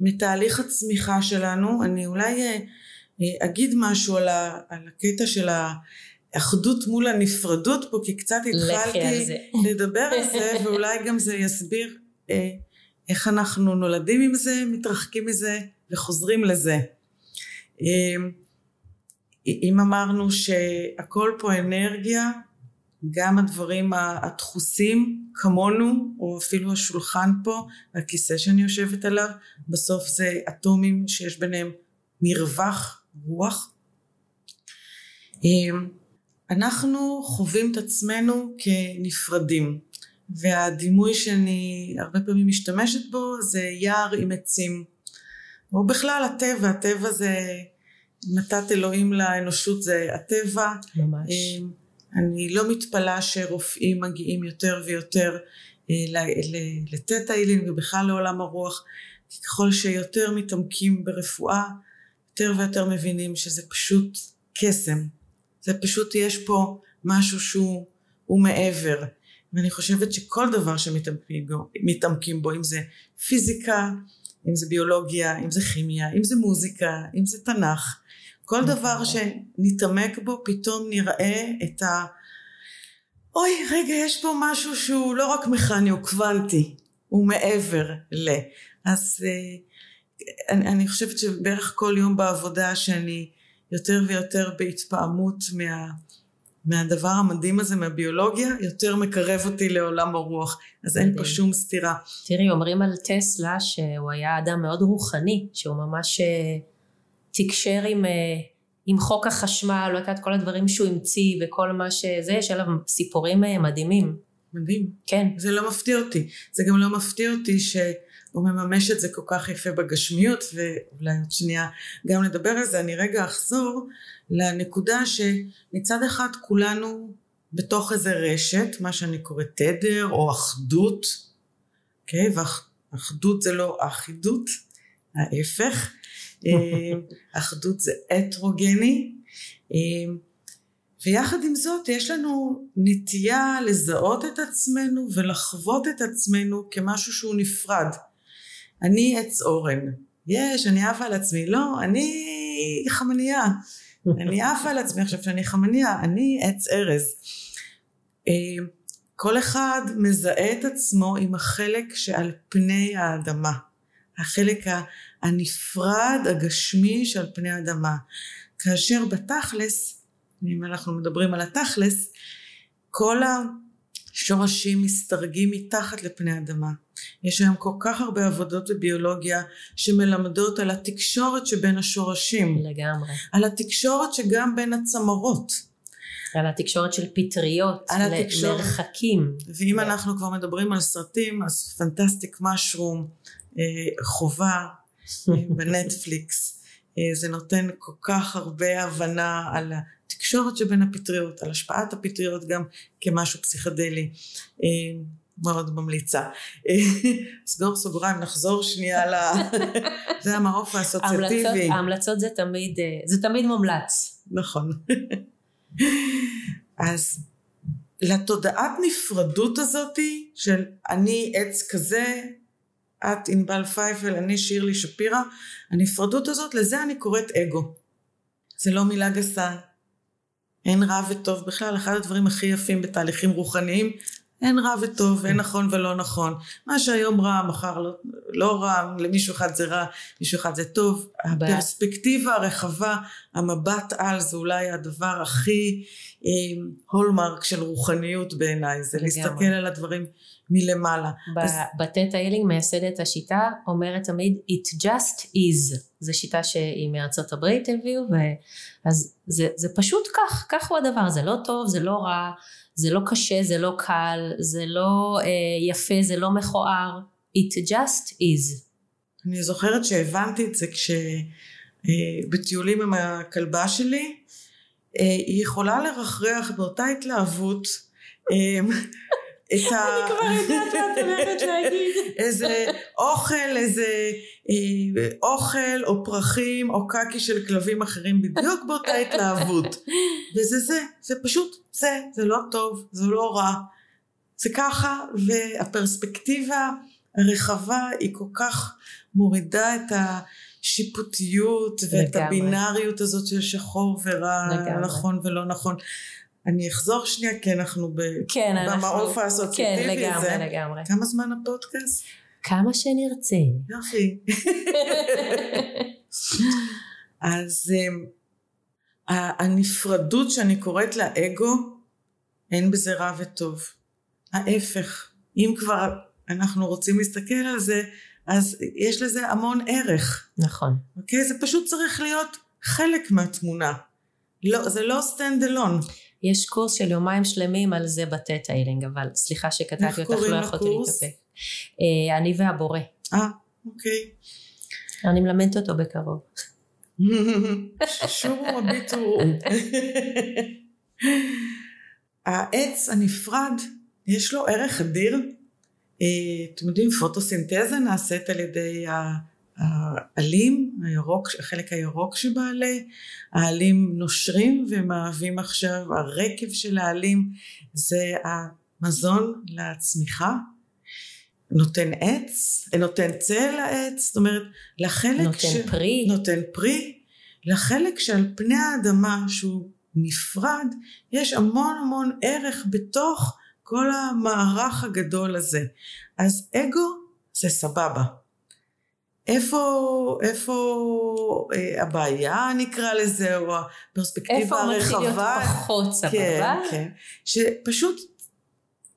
מתהליך הצמיחה שלנו. אני אולי אה, אגיד משהו על, ה... על הקטע של האחדות מול הנפרדות פה, כי קצת על התחלתי. לדבר על זה, ואולי גם זה יסביר אה, איך אנחנו נולדים עם זה, מתרחקים מזה וחוזרים לזה. אם אמרנו שהכל פה אנרגיה, גם הדברים הדחוסים כמונו, או אפילו השולחן פה, הכיסא שאני יושבת עליו, בסוף זה אטומים שיש ביניהם מרווח רוח. אה, אנחנו חווים את עצמנו כנפרדים, והדימוי שאני הרבה פעמים משתמשת בו זה יער עם עצים, או בכלל הטבע, הטבע זה מתת אלוהים לאנושות זה הטבע, ממש. אני לא מתפלאה שרופאים מגיעים יותר ויותר אה, ל- ל- לתטא הילינג ובכלל לעולם הרוח, כי ככל שיותר מתעמקים ברפואה, יותר ויותר מבינים שזה פשוט קסם. זה פשוט יש פה משהו שהוא הוא מעבר. ואני חושבת שכל דבר שמתעמקים בו, מתעמקים בו, אם זה פיזיקה, אם זה ביולוגיה, אם זה כימיה, אם זה מוזיקה, אם זה תנ"ך, כל. דבר שנתעמק בו פתאום נראה את ה... אוי, רגע, יש פה משהו שהוא לא רק מכני, הוא קוונטי, הוא מעבר ל... אז אה, אני, אני חושבת שבערך כל יום בעבודה שאני יותר ויותר בהתפעמות מה, מהדבר המדהים הזה, מהביולוגיה, יותר מקרב אותי לעולם הרוח. אז אין פה. שום סתירה. תראי, אומרים על טסלה שהוא היה אדם מאוד רוחני, שהוא ממש אה, תקשר עם, אה, עם חוק החשמל, לא יודעת, כל הדברים שהוא המציא וכל מה שזה, יש עליו סיפורים אה, מדהימים. מדהים. כן, זה לא מפתיע אותי. זה גם לא מפתיע אותי שהוא מממש את זה כל כך יפה בגשמיות, ואולי עוד שנייה גם לדבר על זה. אני רגע אחזור לנקודה שמצד אחד כולנו בתוך איזה רשת, מה שאני קוראת תדר או אחדות, אוקיי? ואחדות זה לא אחידות, ההפך. אה, אחדות זה הטרוגני. אה, ויחד עם זאת יש לנו נטייה לזהות את עצמנו ולחוות את עצמנו כמשהו שהוא נפרד. אני עץ אורן. יש, אני עפה על עצמי. לא, אני חמניה. אני עפה על עצמי עכשיו שאני חמניה. אני עץ ארז. אה, כל אחד מזהה את עצמו עם החלק שעל פני האדמה. החלק הנפרד, הגשמי שעל פני האדמה. כאשר בתכלס, אם אנחנו מדברים על התכלס, כל השורשים מסתרגים מתחת לפני האדמה. יש היום כל כך הרבה עבודות בביולוגיה שמלמדות על התקשורת שבין השורשים, לגמרי. על התקשורת שגם בין הצמרות. על התקשורת של פטריות, על התקשורת. מרחקים. ואם ו- אנחנו כבר מדברים על סרטים, אז פנטסטיק משרום, אה, חובה בנטפליקס. אה, זה נותן כל כך הרבה הבנה על התקשורת שבין הפטריות, על השפעת הפטריות גם כמשהו פסיכדלי. אה, מאוד ממליצה. אה, סגור סוגריים, נחזור שנייה ל... זה המעוף האסוציאטיבי. ההמלצות זה תמיד, אה, זה תמיד מומלץ. נכון. אז לתודעת נפרדות הזאתי של אני עץ כזה, את ענבל פייפל, אני שירלי שפירא, הנפרדות הזאת, לזה אני קוראת אגו. זה לא מילה גסה. אין רע וטוב בכלל, אחד הדברים הכי יפים בתהליכים רוחניים, אין רע וטוב, אין נכון ולא נכון. מה שהיום רע, מחר לא, לא רע, למישהו אחד זה רע, מישהו אחד זה טוב. הפרספקטיבה הרחבה, המבט על, זה אולי הדבר הכי אה, הולמרק של רוחניות בעיניי, זה לגמרי. להסתכל על הדברים מלמעלה. בטטה הילינג מייסדת השיטה אומרת תמיד it just is. זו שיטה שהיא מארצות הברית הביאו אז זה, זה פשוט כך כך הוא הדבר. זה לא טוב זה לא רע זה לא קשה זה לא קל זה לא אה, יפה זה לא מכוער. It just is. אני זוכרת שהבנתי את זה כשבטיולים עם הכלבה שלי, היא יכולה לרחרח באותה התלהבות את ה... אני כבר יודעת מה את הולכת להגיד. איזה אוכל, איזה אה, אוכל או פרחים או קקי של כלבים אחרים בדיוק באותה התלהבות. וזה זה, זה פשוט זה, זה לא טוב, זה לא רע. זה ככה, והפרספקטיבה הרחבה היא כל כך מורידה את השיפוטיות ואת לגמרי. הבינאריות הזאת של שחור ורע. נכון ולא נכון. אני אחזור שנייה כי אנחנו ב... כן, במעוף האסוציאטיבי כן, לגמרי, הזה. לגמרי. כמה זמן הפודקאסט? כמה שנרצה. יופי. אז um, הנפרדות שאני קוראת לה אגו, אין בזה רע וטוב. ההפך, אם כבר אנחנו רוצים להסתכל על זה, אז יש לזה המון ערך. נכון. אוקיי? זה פשוט צריך להיות חלק מהתמונה. לא, זה לא stand alone. יש קורס של יומיים שלמים על זה בטטה איילינג, אבל סליחה שקטעתי אותך, לא יכולתי להתאפק. אה, אני והבורא. אה, אוקיי. אני מלמדת אותו בקרוב. שובו הביטו. העץ הנפרד, יש לו ערך אדיר. אה, אתם יודעים, פוטוסינתזה נעשית על ידי העלים, הירוק, החלק הירוק שבעלה, העלים נושרים ומהווים עכשיו, הרקב של העלים זה המזון לצמיחה, נותן עץ, נותן צל לעץ, זאת אומרת לחלק נותן ש... פרי, נותן פרי, לחלק שעל פני האדמה שהוא נפרד, יש המון המון ערך בתוך כל המערך הגדול הזה. אז אגו זה סבבה. איפה, איפה אה, הבעיה נקרא לזה, או הפרספקטיבה הרחבה. איפה מתחיל להיות פחות סבבה? כן, כן. שפשוט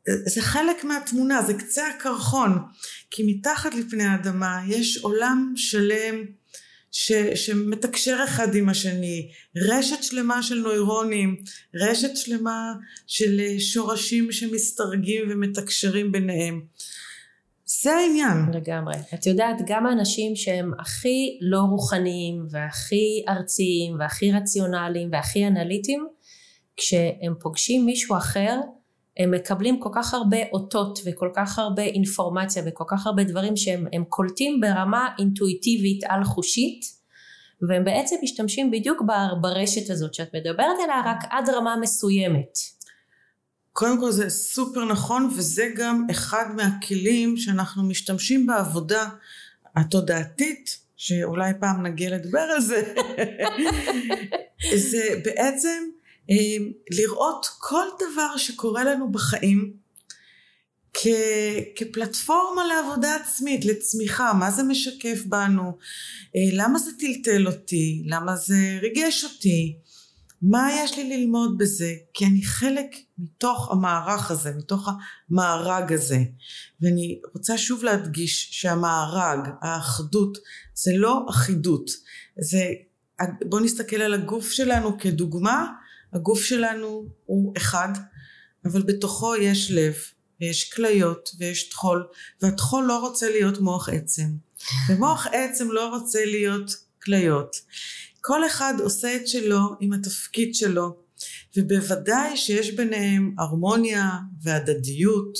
זה חלק מהתמונה, זה קצה הקרחון. כי מתחת לפני האדמה יש עולם שלם ש, שמתקשר אחד עם השני, רשת שלמה של נוירונים, רשת שלמה של שורשים שמסתרגים ומתקשרים ביניהם. זה העניין. לגמרי. את יודעת, גם האנשים שהם הכי לא רוחניים והכי ארציים והכי רציונליים והכי אנליטיים, כשהם פוגשים מישהו אחר, הם מקבלים כל כך הרבה אותות וכל כך הרבה אינפורמציה וכל כך הרבה דברים שהם קולטים ברמה אינטואיטיבית על חושית והם בעצם משתמשים בדיוק ברשת הזאת שאת מדברת עליה רק עד רמה מסוימת. קודם כל זה סופר נכון וזה גם אחד מהכלים שאנחנו משתמשים בעבודה התודעתית שאולי פעם נגיע לדבר על זה. זה בעצם אה, לראות כל דבר שקורה לנו בחיים כ, כפלטפורמה לעבודה עצמית, לצמיחה, מה זה משקף בנו, אה, למה זה טלטל אותי, למה זה ריגש אותי, מה יש לי ללמוד בזה? כי אני חלק מתוך המערך הזה, מתוך המארג הזה. ואני רוצה שוב להדגיש שהמארג, האחדות, זה לא אחידות. זה, בואו נסתכל על הגוף שלנו כדוגמה, הגוף שלנו הוא אחד, אבל בתוכו יש לב, ויש כליות, ויש טחול, והטחול לא רוצה להיות מוח עצם. ומוח עצם לא רוצה להיות כליות. כל אחד עושה את שלו עם התפקיד שלו, ובוודאי שיש ביניהם הרמוניה והדדיות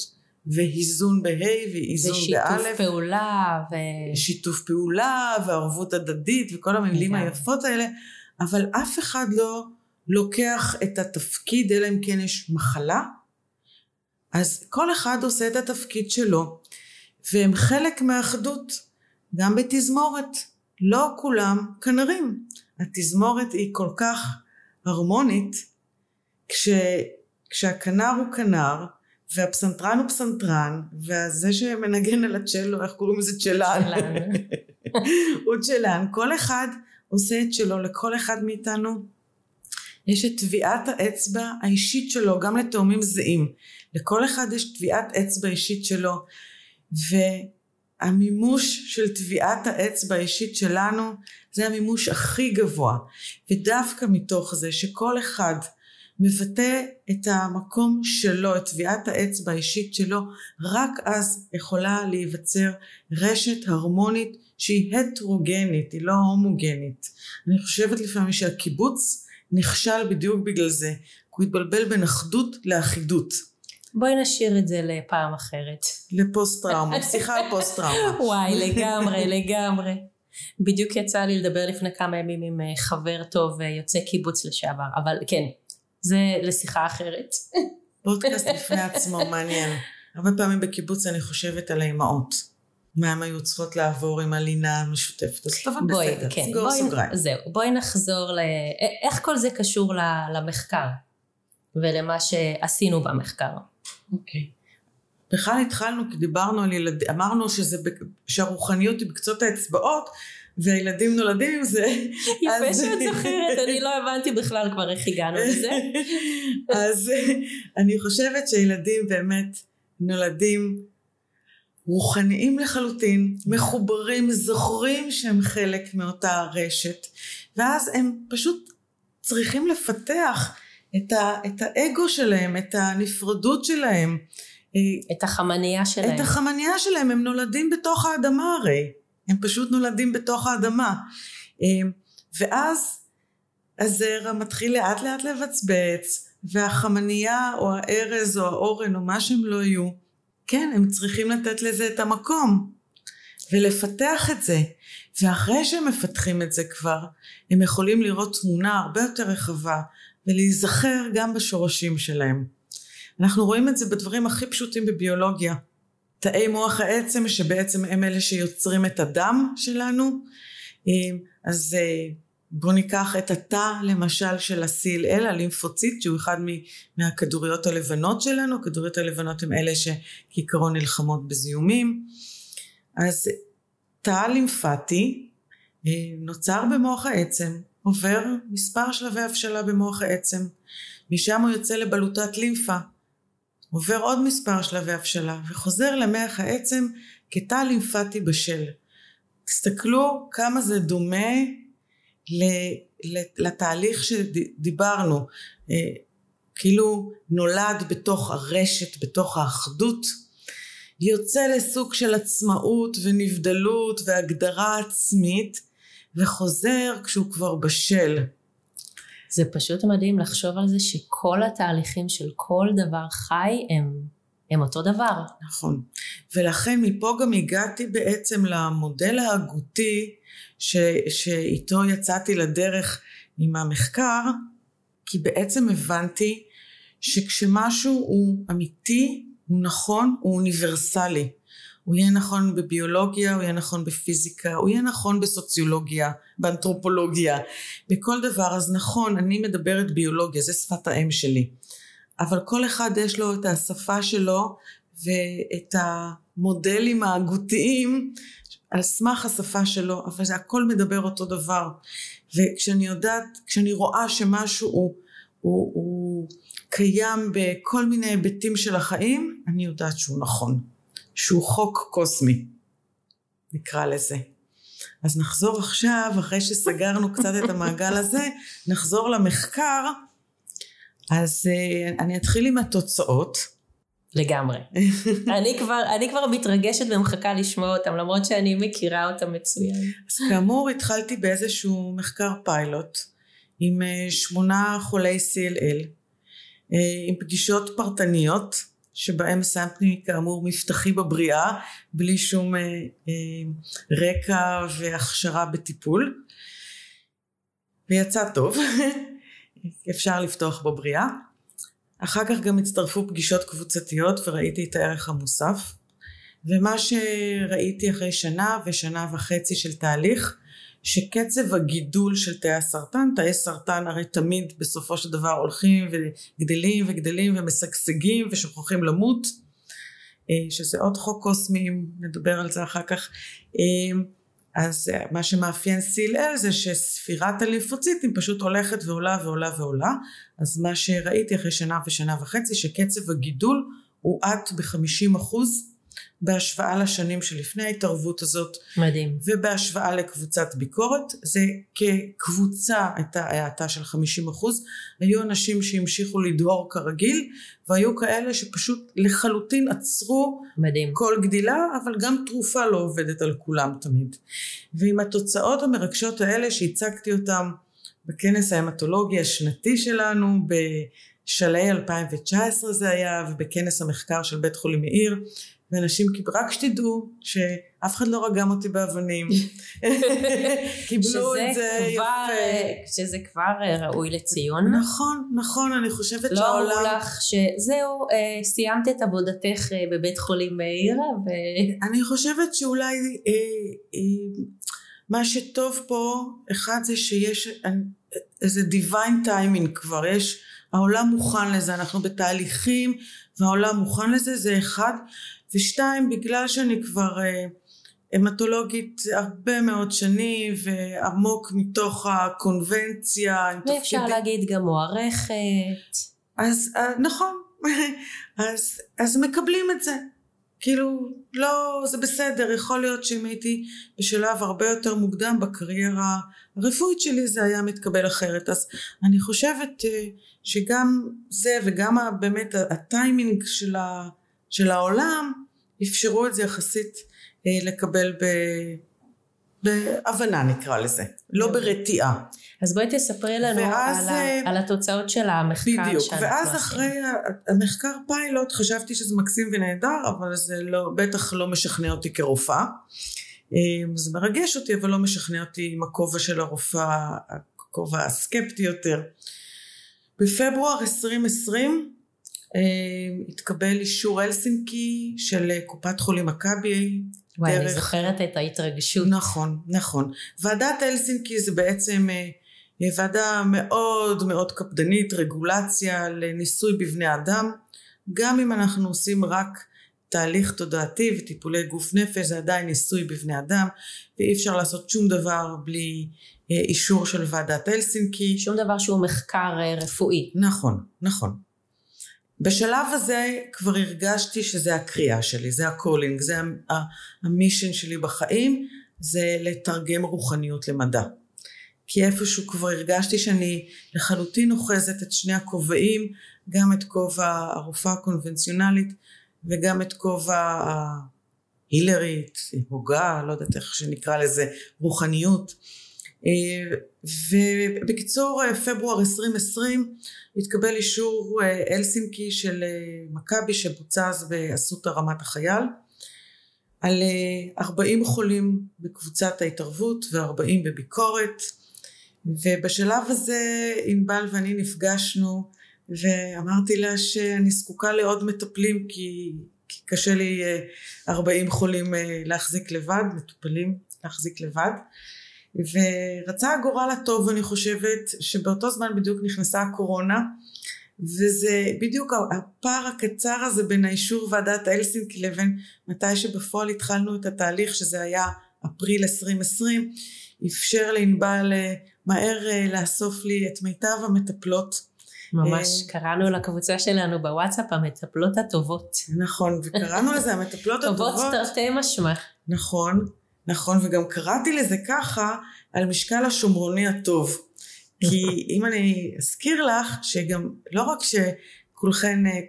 ואיזון בה' ואיזון באלף. ושיתוף פעולה. ו... שיתוף פעולה וערבות הדדית וכל המילים היפות האלה, אבל אף אחד לא לוקח את התפקיד, אלא אם כן יש מחלה. אז כל אחד עושה את התפקיד שלו, והם חלק מהאחדות, גם בתזמורת. לא כולם כנרים. התזמורת היא כל כך הרמונית, כש, כשהכנר הוא כנר, והפסנתרן הוא פסנתרן, וזה שמנגן על הצ'לו, איך קוראים לזה צ'לן? הוא צ'לן. כל אחד עושה את שלו, לכל אחד מאיתנו יש את טביעת האצבע האישית שלו, גם לתאומים זהים. לכל אחד יש טביעת אצבע אישית שלו, ו... המימוש של טביעת האצבע האישית שלנו זה המימוש הכי גבוה ודווקא מתוך זה שכל אחד מבטא את המקום שלו, את טביעת האצבע האישית שלו, רק אז יכולה להיווצר רשת הרמונית שהיא הטרוגנית, היא לא הומוגנית. אני חושבת לפעמים שהקיבוץ נכשל בדיוק בגלל זה. הוא התבלבל בין אחדות לאחידות. בואי נשאיר את זה לפעם אחרת. לפוסט טראומה, שיחה על פוסט טראומה. וואי, לגמרי, לגמרי. בדיוק יצא לי לדבר לפני כמה ימים עם אה, חבר טוב אה, יוצא קיבוץ לשעבר, אבל כן, זה לשיחה אחרת. פודקאסט בפני עצמו, מעניין. הרבה פעמים בקיבוץ אני חושבת על האימהות. מה הן היו צריכות לעבור עם הלינה המשותפת הזאת, אבל בואי, בסדר, כן, סגור בואי, סוגריים. זהו, בואי נחזור ל... איך כל זה קשור למחקר ולמה שעשינו במחקר. אוקיי. בכלל התחלנו כי דיברנו על ילדים, אמרנו שזה, שהרוחניות היא בקצות האצבעות והילדים נולדים עם זה. יפה אז- שאת זוכרת, אני לא הבנתי בכלל כבר איך הגענו לזה. אז אני חושבת שילדים באמת נולדים רוחניים לחלוטין, מחוברים, זוכרים שהם חלק מאותה רשת, ואז הם פשוט צריכים לפתח את, ה, את האגו שלהם, את הנפרדות שלהם, את החמנייה שלהם. את החמניה שלהם, הם נולדים בתוך האדמה הרי, הם פשוט נולדים בתוך האדמה. אה, ואז הזרע מתחיל לאט לאט לבצבץ, והחמניה או הארז או האורן או מה שהם לא יהיו, כן, הם צריכים לתת לזה את המקום ולפתח את זה. ואחרי שהם מפתחים את זה כבר, הם יכולים לראות תמונה הרבה יותר רחבה ולהיזכר גם בשורשים שלהם. אנחנו רואים את זה בדברים הכי פשוטים בביולוגיה. תאי מוח העצם שבעצם הם אלה שיוצרים את הדם שלנו. אז בואו ניקח את התא למשל של ה-CLL, הלימפוציט, שהוא אחד מהכדוריות הלבנות שלנו, הכדוריות הלבנות הן אלה שכעיקרון נלחמות בזיהומים. אז תא לימפטי נוצר במוח העצם, עובר מספר שלבי הבשלה במוח העצם, משם הוא יוצא לבלוטת לימפה, עובר עוד מספר שלבי הבשלה וחוזר למח העצם כתא לימפטי בשל. תסתכלו כמה זה דומה לתהליך שדיברנו, כאילו נולד בתוך הרשת, בתוך האחדות, יוצא לסוג של עצמאות ונבדלות והגדרה עצמית וחוזר כשהוא כבר בשל. זה פשוט מדהים לחשוב על זה שכל התהליכים של כל דבר חי הם, הם אותו דבר. נכון. ולכן מפה גם הגעתי בעצם למודל ההגותי ש, שאיתו יצאתי לדרך עם המחקר, כי בעצם הבנתי שכשמשהו הוא אמיתי, הוא נכון, הוא אוניברסלי. הוא יהיה נכון בביולוגיה, הוא יהיה נכון בפיזיקה, הוא יהיה נכון בסוציולוגיה, באנתרופולוגיה, בכל דבר. אז נכון, אני מדברת ביולוגיה, זה שפת האם שלי. אבל כל אחד יש לו את השפה שלו ואת המודלים ההגותיים על סמך השפה שלו, אבל זה הכל מדבר אותו דבר. וכשאני יודעת, כשאני רואה שמשהו הוא, הוא, הוא קיים בכל מיני היבטים של החיים, אני יודעת שהוא נכון. שהוא חוק קוסמי, נקרא לזה. אז נחזור עכשיו, אחרי שסגרנו קצת את המעגל הזה, נחזור למחקר. אז uh, אני אתחיל עם התוצאות. לגמרי. אני, כבר, אני כבר מתרגשת ומחכה לשמוע אותם, למרות שאני מכירה אותם מצוין. אז כאמור, התחלתי באיזשהו מחקר פיילוט עם uh, שמונה חולי CLL, uh, עם פגישות פרטניות. שבהם שמתי כאמור מבטחי בבריאה בלי שום אה, אה, רקע והכשרה בטיפול. ויצא טוב. אפשר לפתוח בבריאה. אחר כך גם הצטרפו פגישות קבוצתיות וראיתי את הערך המוסף. ומה שראיתי אחרי שנה ושנה וחצי של תהליך שקצב הגידול של תאי הסרטן, תאי סרטן הרי תמיד בסופו של דבר הולכים וגדלים וגדלים ומשגשגים ושוכחים למות, שזה עוד חוק קוסמי, נדבר על זה אחר כך. אז מה שמאפיין CLL זה שספירת הלימפוציטים פשוט הולכת ועולה ועולה ועולה, אז מה שראיתי אחרי שנה ושנה וחצי שקצב הגידול הוא עד בחמישים אחוז בהשוואה לשנים שלפני ההתערבות הזאת. מדהים. ובהשוואה לקבוצת ביקורת, זה כקבוצה הייתה האטה של 50 אחוז, היו אנשים שהמשיכו לדהור כרגיל, והיו כאלה שפשוט לחלוטין עצרו מדהים. כל גדילה, אבל גם תרופה לא עובדת על כולם תמיד. ועם התוצאות המרגשות האלה שהצגתי אותם בכנס ההמטולוגי השנתי שלנו, בשלהי 2019 זה היה, ובכנס המחקר של בית חולים מאיר, ואנשים, רק שתדעו שאף אחד לא רגם אותי באבנים. קיבלו את זה כבר, יפה. שזה כבר אה, ראוי לציון. נכון, נכון, אני חושבת לא שהעולם... אמרו לך שזהו, אה, סיימת את עבודתך אה, בבית חולים מאיר, ו... אני חושבת שאולי אה, אה, מה שטוב פה, אחד זה שיש איזה divine timing כבר, יש, העולם מוכן לזה, אנחנו בתהליכים והעולם מוכן לזה, זה אחד. ושתיים, בגלל שאני כבר אה, המטולוגית הרבה מאוד שנים ועמוק מתוך הקונבנציה, עם ואפשר תפקידים- להגיד גם מוערכת. אז אה, נכון, אז, אז מקבלים את זה. כאילו, לא, זה בסדר, יכול להיות שאם הייתי בשלב הרבה יותר מוקדם בקריירה הרפואית שלי זה היה מתקבל אחרת. אז אני חושבת אה, שגם זה וגם באמת הטיימינג של, ה, של העולם אפשרו את זה יחסית אה, לקבל ב, בהבנה נקרא לזה, לא ברתיעה. אז בואי תספרי לנו ואז, על, אה, ה, על התוצאות של המחקר בדיוק, ואז עשינו. אחרי המחקר פיילוט חשבתי שזה מקסים ונהדר, אבל זה לא, בטח לא משכנע אותי כרופאה. אה, זה מרגש אותי, אבל לא משכנע אותי עם הכובע של הרופאה, הכובע הסקפטי יותר. בפברואר 2020 אה, התקבל אישור אלסינקי של אה, קופת חולים מכבי. וואי, אני דרך- זוכרת את ההתרגשות. נכון, נכון. ועדת אלסינקי זה בעצם אה, ועדה מאוד מאוד קפדנית, רגולציה לניסוי בבני אדם. גם אם אנחנו עושים רק תהליך תודעתי וטיפולי גוף נפש, זה עדיין ניסוי בבני אדם, ואי אפשר לעשות שום דבר בלי אה, אישור של ועדת הלסינקי. שום דבר שהוא מחקר רפואי. נכון, נכון. בשלב הזה כבר הרגשתי שזה הקריאה שלי, זה ה calling, זה ה mission שלי בחיים, זה לתרגם רוחניות למדע. כי איפשהו כבר הרגשתי שאני לחלוטין אוחזת את שני הכובעים, גם את כובע הרופאה הקונבנציונלית וגם את כובע ההילרית, הוגה, לא יודעת איך שנקרא לזה, רוחניות. אה, ובקיצור אה, פברואר 2020 התקבל אישור אה, אלסינקי של מכבי שבוצע אז באסותא רמת החייל. על אה, 40 חולים בקבוצת ההתערבות ו-40 בביקורת. ובשלב הזה ענבל ואני נפגשנו ואמרתי לה שאני זקוקה לעוד מטפלים כי, כי קשה לי אה, 40 חולים להחזיק לבד, מטופלים להחזיק לבד ורצה הגורל הטוב אני חושבת שבאותו זמן בדיוק נכנסה הקורונה וזה בדיוק הפער הקצר הזה בין האישור ועדת אלסינקי לבין מתי שבפועל התחלנו את התהליך שזה היה אפריל 2020 אפשר לענבל אה, מהר אה, לאסוף לי את מיטב המטפלות ממש אה, קראנו לקבוצה שלנו בוואטסאפ המטפלות הטובות. נכון וקראנו לזה המטפלות טובות הטובות תרתי משמע. נכון נכון וגם קראתי לזה ככה על משקל השומרוני הטוב כי אם אני אזכיר לך שגם לא רק שכולכן אה,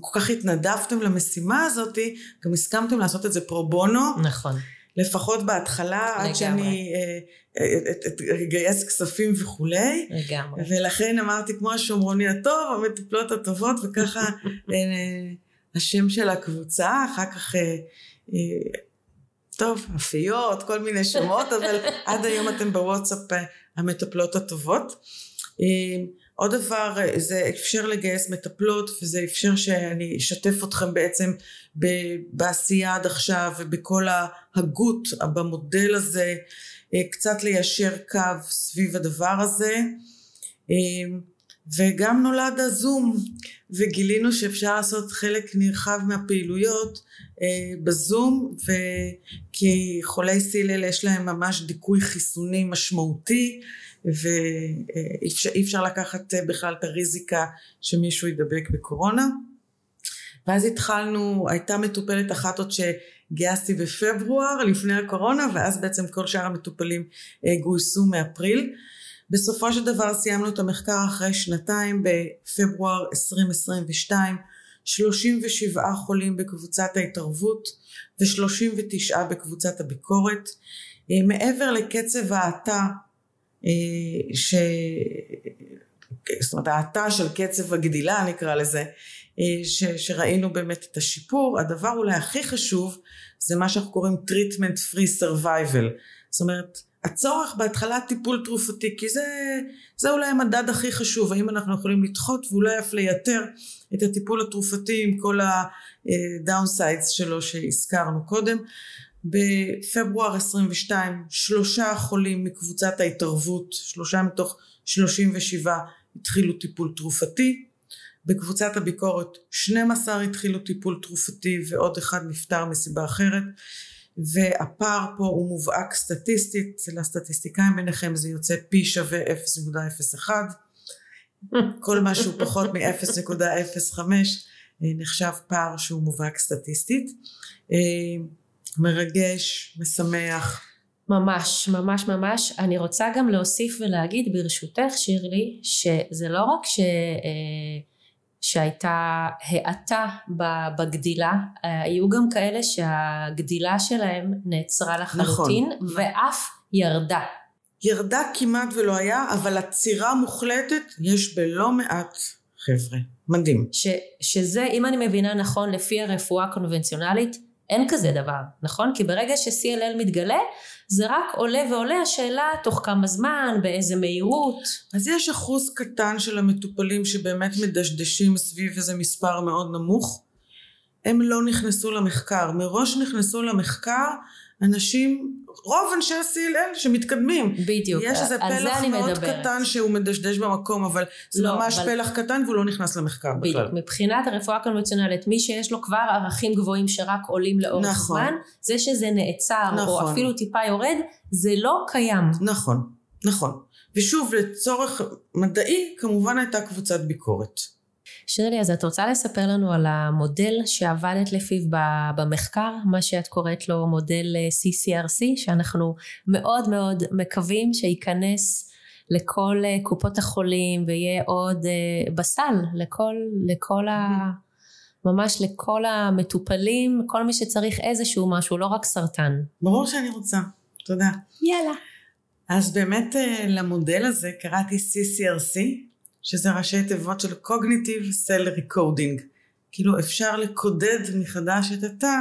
כל כך התנדבתם למשימה הזאת גם הסכמתם לעשות את זה פרו בונו נכון. לפחות בהתחלה עד לגמרי. שאני אה, אה, אגייס כספים וכולי לגמרי. ולכן אמרתי כמו השומרוני הטוב המטפלות הטובות וככה השם של הקבוצה אחר כך טוב אפיות כל מיני שמות אבל עד היום אתם בוואטסאפ אה, המטפלות הטובות. אה, עוד דבר אה, זה אפשר לגייס מטפלות וזה אפשר שאני אשתף אתכם בעצם בעשייה עד עכשיו ובכל ההגות במודל הזה אה, קצת ליישר קו סביב הדבר הזה. אה, וגם נולד הזום וגילינו שאפשר לעשות חלק נרחב מהפעילויות אה, בזום וכי חולי סילל יש להם ממש דיכוי חיסוני משמעותי ואי אפשר, אפשר לקחת אה, בכלל את הריזיקה שמישהו ידבק בקורונה. ואז התחלנו, הייתה מטופלת אחת עוד שגייסתי בפברואר לפני הקורונה ואז בעצם כל שאר המטופלים אה, גויסו מאפריל בסופו של דבר סיימנו את המחקר אחרי שנתיים בפברואר 2022 37 חולים בקבוצת ההתערבות ו-39 בקבוצת הביקורת. אה, מעבר לקצב ההאטה ש... זאת אומרת האטה של קצב הגדילה נקרא לזה, ש... שראינו באמת את השיפור. הדבר אולי הכי חשוב זה מה שאנחנו קוראים treatment free survival. זאת אומרת הצורך בהתחלת טיפול תרופתי, כי זה, זה אולי המדד הכי חשוב, האם אנחנו יכולים לדחות ואולי אף לייתר את הטיפול התרופתי עם כל הדאונסיידס שלו שהזכרנו קודם. בפברואר 22 שלושה חולים מקבוצת ההתערבות, שלושה מתוך 37 התחילו טיפול תרופתי, בקבוצת הביקורת 12 התחילו טיפול תרופתי ועוד אחד נפטר מסיבה אחרת והפער פה הוא מובהק סטטיסטית, אצל הסטטיסטיקאים ביניכם זה יוצא פי שווה 0.01, כל מה שהוא פחות מ-0.05 נחשב פער שהוא מובהק סטטיסטית. אה, מרגש, משמח. ממש, ממש ממש. אני רוצה גם להוסיף ולהגיד ברשותך שירלי, שזה לא רק ש... אה, שהייתה האטה בגדילה, היו גם כאלה שהגדילה שלהם נעצרה לחלוטין נכון. ואף ירדה. ירדה כמעט ולא היה, אבל עצירה מוחלטת יש בלא מעט חבר'ה. מדהים. ש, שזה, אם אני מבינה נכון, לפי הרפואה הקונבנציונלית, אין כזה דבר, נכון? כי ברגע ש-CLL מתגלה, זה רק עולה ועולה השאלה תוך כמה זמן, באיזה מהירות. אז יש אחוז קטן של המטופלים שבאמת מדשדשים סביב איזה מספר מאוד נמוך. הם לא נכנסו למחקר. מראש נכנסו למחקר אנשים, רוב אנשי ה-CLL שמתקדמים. בדיוק, יש איזה פלח מאוד מדברת. קטן שהוא מדשדש במקום, אבל זה לא, ממש אבל... פלח קטן והוא לא נכנס למחקר בדיוק. בכלל. מבחינת הרפואה הקונבנציונלית, מי שיש לו כבר ערכים גבוהים שרק עולים לאורך נכון. זמן, זה שזה נעצר, נכון. או אפילו טיפה יורד, זה לא קיים. נכון, נכון. ושוב, לצורך מדעי, כמובן הייתה קבוצת ביקורת. שירלי, אז את רוצה לספר לנו על המודל שעבדת לפיו במחקר, מה שאת קוראת לו מודל אה, CCRC, שאנחנו מאוד מאוד מקווים שייכנס לכל אה, קופות החולים ויהיה עוד אה, בסל לכל, לכל ה... ממש לכל המטופלים, כל מי שצריך איזשהו משהו, לא רק סרטן. ברור שאני רוצה, תודה. יאללה. אז באמת למודל הזה קראתי CCRC, שזה ראשי תיבות של Cognitive Cell Recoding. כאילו אפשר לקודד מחדש את התא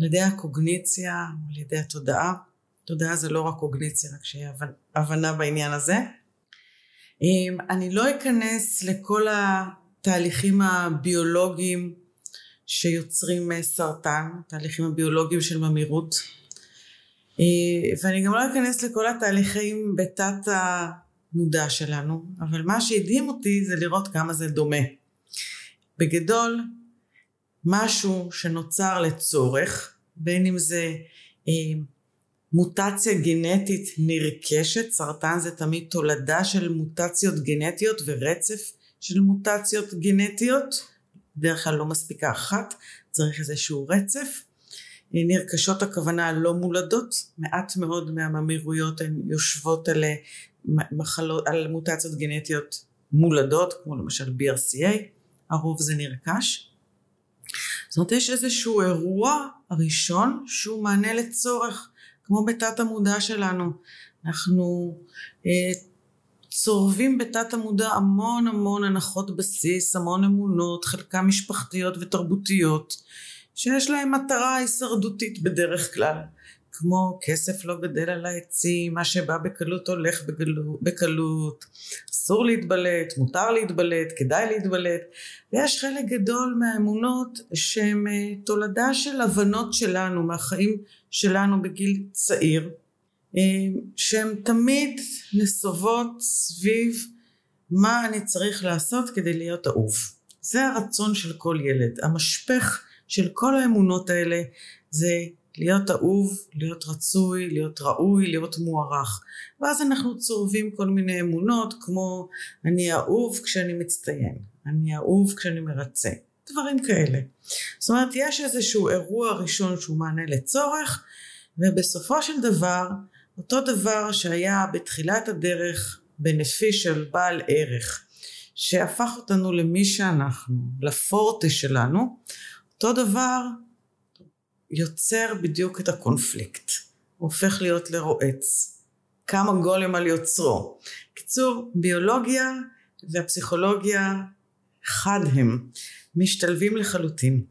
על ידי הקוגניציה, על ידי התודעה. תודעה זה לא רק קוגניציה, רק שיהיה הבנה בעניין הזה. אמ, אני לא אכנס לכל התהליכים הביולוגיים שיוצרים אה, סרטן, תהליכים הביולוגיים של ממירות. אה, ואני גם לא אכנס לכל התהליכים בתת המודע שלנו, אבל מה שהדהים אותי זה לראות כמה זה דומה. בגדול, משהו שנוצר לצורך, בין אם זה אה, מוטציה גנטית נרכשת, סרטן זה תמיד תולדה של מוטציות גנטיות ורצף של מוטציות גנטיות, בדרך כלל לא מספיקה אחת, צריך איזשהו רצף. אה, נרכשות הכוונה לא מולדות, מעט מאוד מהממירויות הן יושבות על מחלות, על מוטציות גנטיות מולדות, כמו למשל BRCA, הרוב זה נרכש. זאת אומרת, יש איזשהו אירוע הראשון שהוא מענה לצורך, כמו בתת המודע שלנו. אנחנו אה, צורבים בתת המודע המון המון הנחות בסיס, המון אמונות, חלקן משפחתיות ותרבותיות, שיש להן מטרה הישרדותית בדרך כלל. כמו כסף לא גדל על העצים, מה שבא בקלות הולך בגלו, בקלות, אסור להתבלט, מותר להתבלט, כדאי להתבלט, ויש חלק גדול מהאמונות שהן אה, תולדה של הבנות שלנו, מהחיים שלנו בגיל צעיר, אה, שהן תמיד נסובות סביב מה אני צריך לעשות כדי להיות אהוב. זה הרצון של כל ילד. המשפך של כל האמונות האלה זה להיות אהוב, להיות רצוי, להיות ראוי, להיות מוערך. ואז אנחנו צורבים כל מיני אמונות כמו אני אהוב כשאני מצטיין, אני אהוב כשאני מרצה, דברים כאלה. זאת אומרת יש איזשהו אירוע ראשון שהוא מענה לצורך ובסופו של דבר אותו דבר שהיה בתחילת הדרך בנפישל בעל ערך שהפך אותנו למי שאנחנו, לפורטה שלנו, אותו דבר יוצר בדיוק את הקונפליקט, הוא הופך להיות לרועץ. כמה גולם על יוצרו. קיצור, ביולוגיה והפסיכולוגיה חד הם, משתלבים לחלוטין.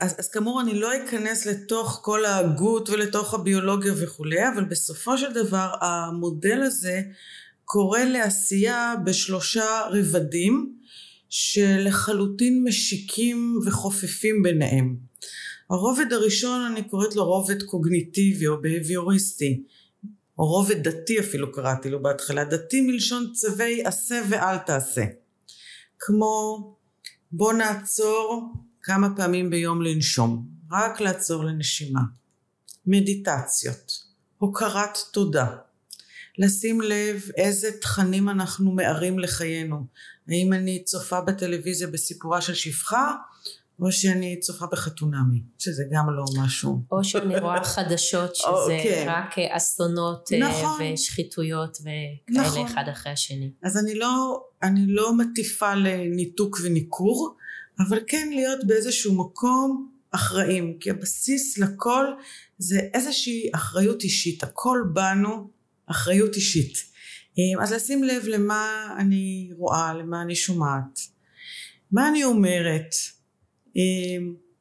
אז, אז כאמור אני לא אכנס לתוך כל ההגות ולתוך הביולוגיה וכולי, אבל בסופו של דבר המודל הזה קורא לעשייה בשלושה רבדים שלחלוטין משיקים וחופפים ביניהם. הרובד הראשון אני קוראת לו רובד קוגניטיבי או בהביוריסטי, או רובד דתי אפילו קראתי לו בהתחלה, דתי מלשון צווי עשה ואל תעשה. כמו בוא נעצור כמה פעמים ביום לנשום, רק לעצור לנשימה. מדיטציות, הוקרת תודה, לשים לב איזה תכנים אנחנו מערים לחיינו. האם אני צופה בטלוויזיה בסיפורה של שפחה, או שאני צופה בחתונמי, שזה גם לא משהו. או שאני רואה חדשות שזה או, כן. רק אסונות אה, נכון. ושחיתויות וכאלה נכון. אחד אחרי השני. אז אני לא, אני לא מטיפה לניתוק וניכור, אבל כן להיות באיזשהו מקום אחראים, כי הבסיס לכל זה איזושהי אחריות אישית, הכל בנו אחריות אישית. אה, אז לשים לב למה אני רואה, למה אני שומעת, מה אני אומרת, אה,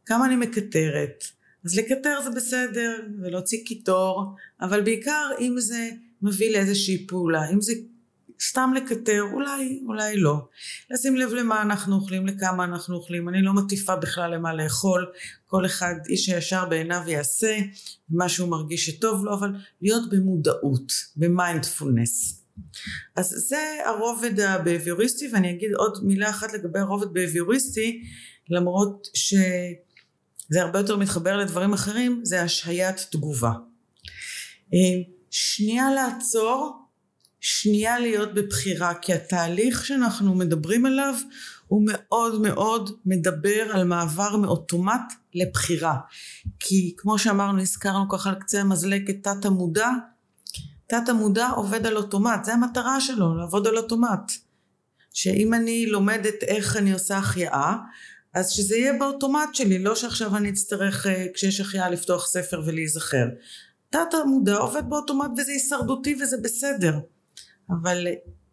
כמה אני מקטרת. אז לקטר זה בסדר, ולהוציא קיטור, אבל בעיקר אם זה מביא לאיזושהי פעולה, אם זה סתם לקטר, אולי, אולי לא. לשים לב למה אנחנו אוכלים, לכמה אנחנו אוכלים. אני לא מטיפה בכלל למה לאכול. כל אחד, איש הישר בעיניו יעשה מה שהוא מרגיש שטוב לו, אבל להיות במודעות, במיינדפולנס. אז זה הרובד הבהביוריסטי, ואני אגיד עוד מילה אחת לגבי הרובד בהביוריסטי, למרות שזה הרבה יותר מתחבר לדברים אחרים, זה השהיית תגובה. אה, שנייה לעצור שנייה להיות בבחירה כי התהליך שאנחנו מדברים עליו הוא מאוד מאוד מדבר על מעבר מאוטומט לבחירה כי כמו שאמרנו הזכרנו ככה על קצה המזלג את תת המודע תת המודע עובד על אוטומט זה המטרה שלו לעבוד על אוטומט שאם אני לומדת איך אני עושה החייאה אז שזה יהיה באוטומט שלי לא שעכשיו אני אצטרך אה, כשיש החייאה לפתוח ספר ולהיזכר תת המודע עובד באוטומט וזה הישרדותי וזה בסדר אבל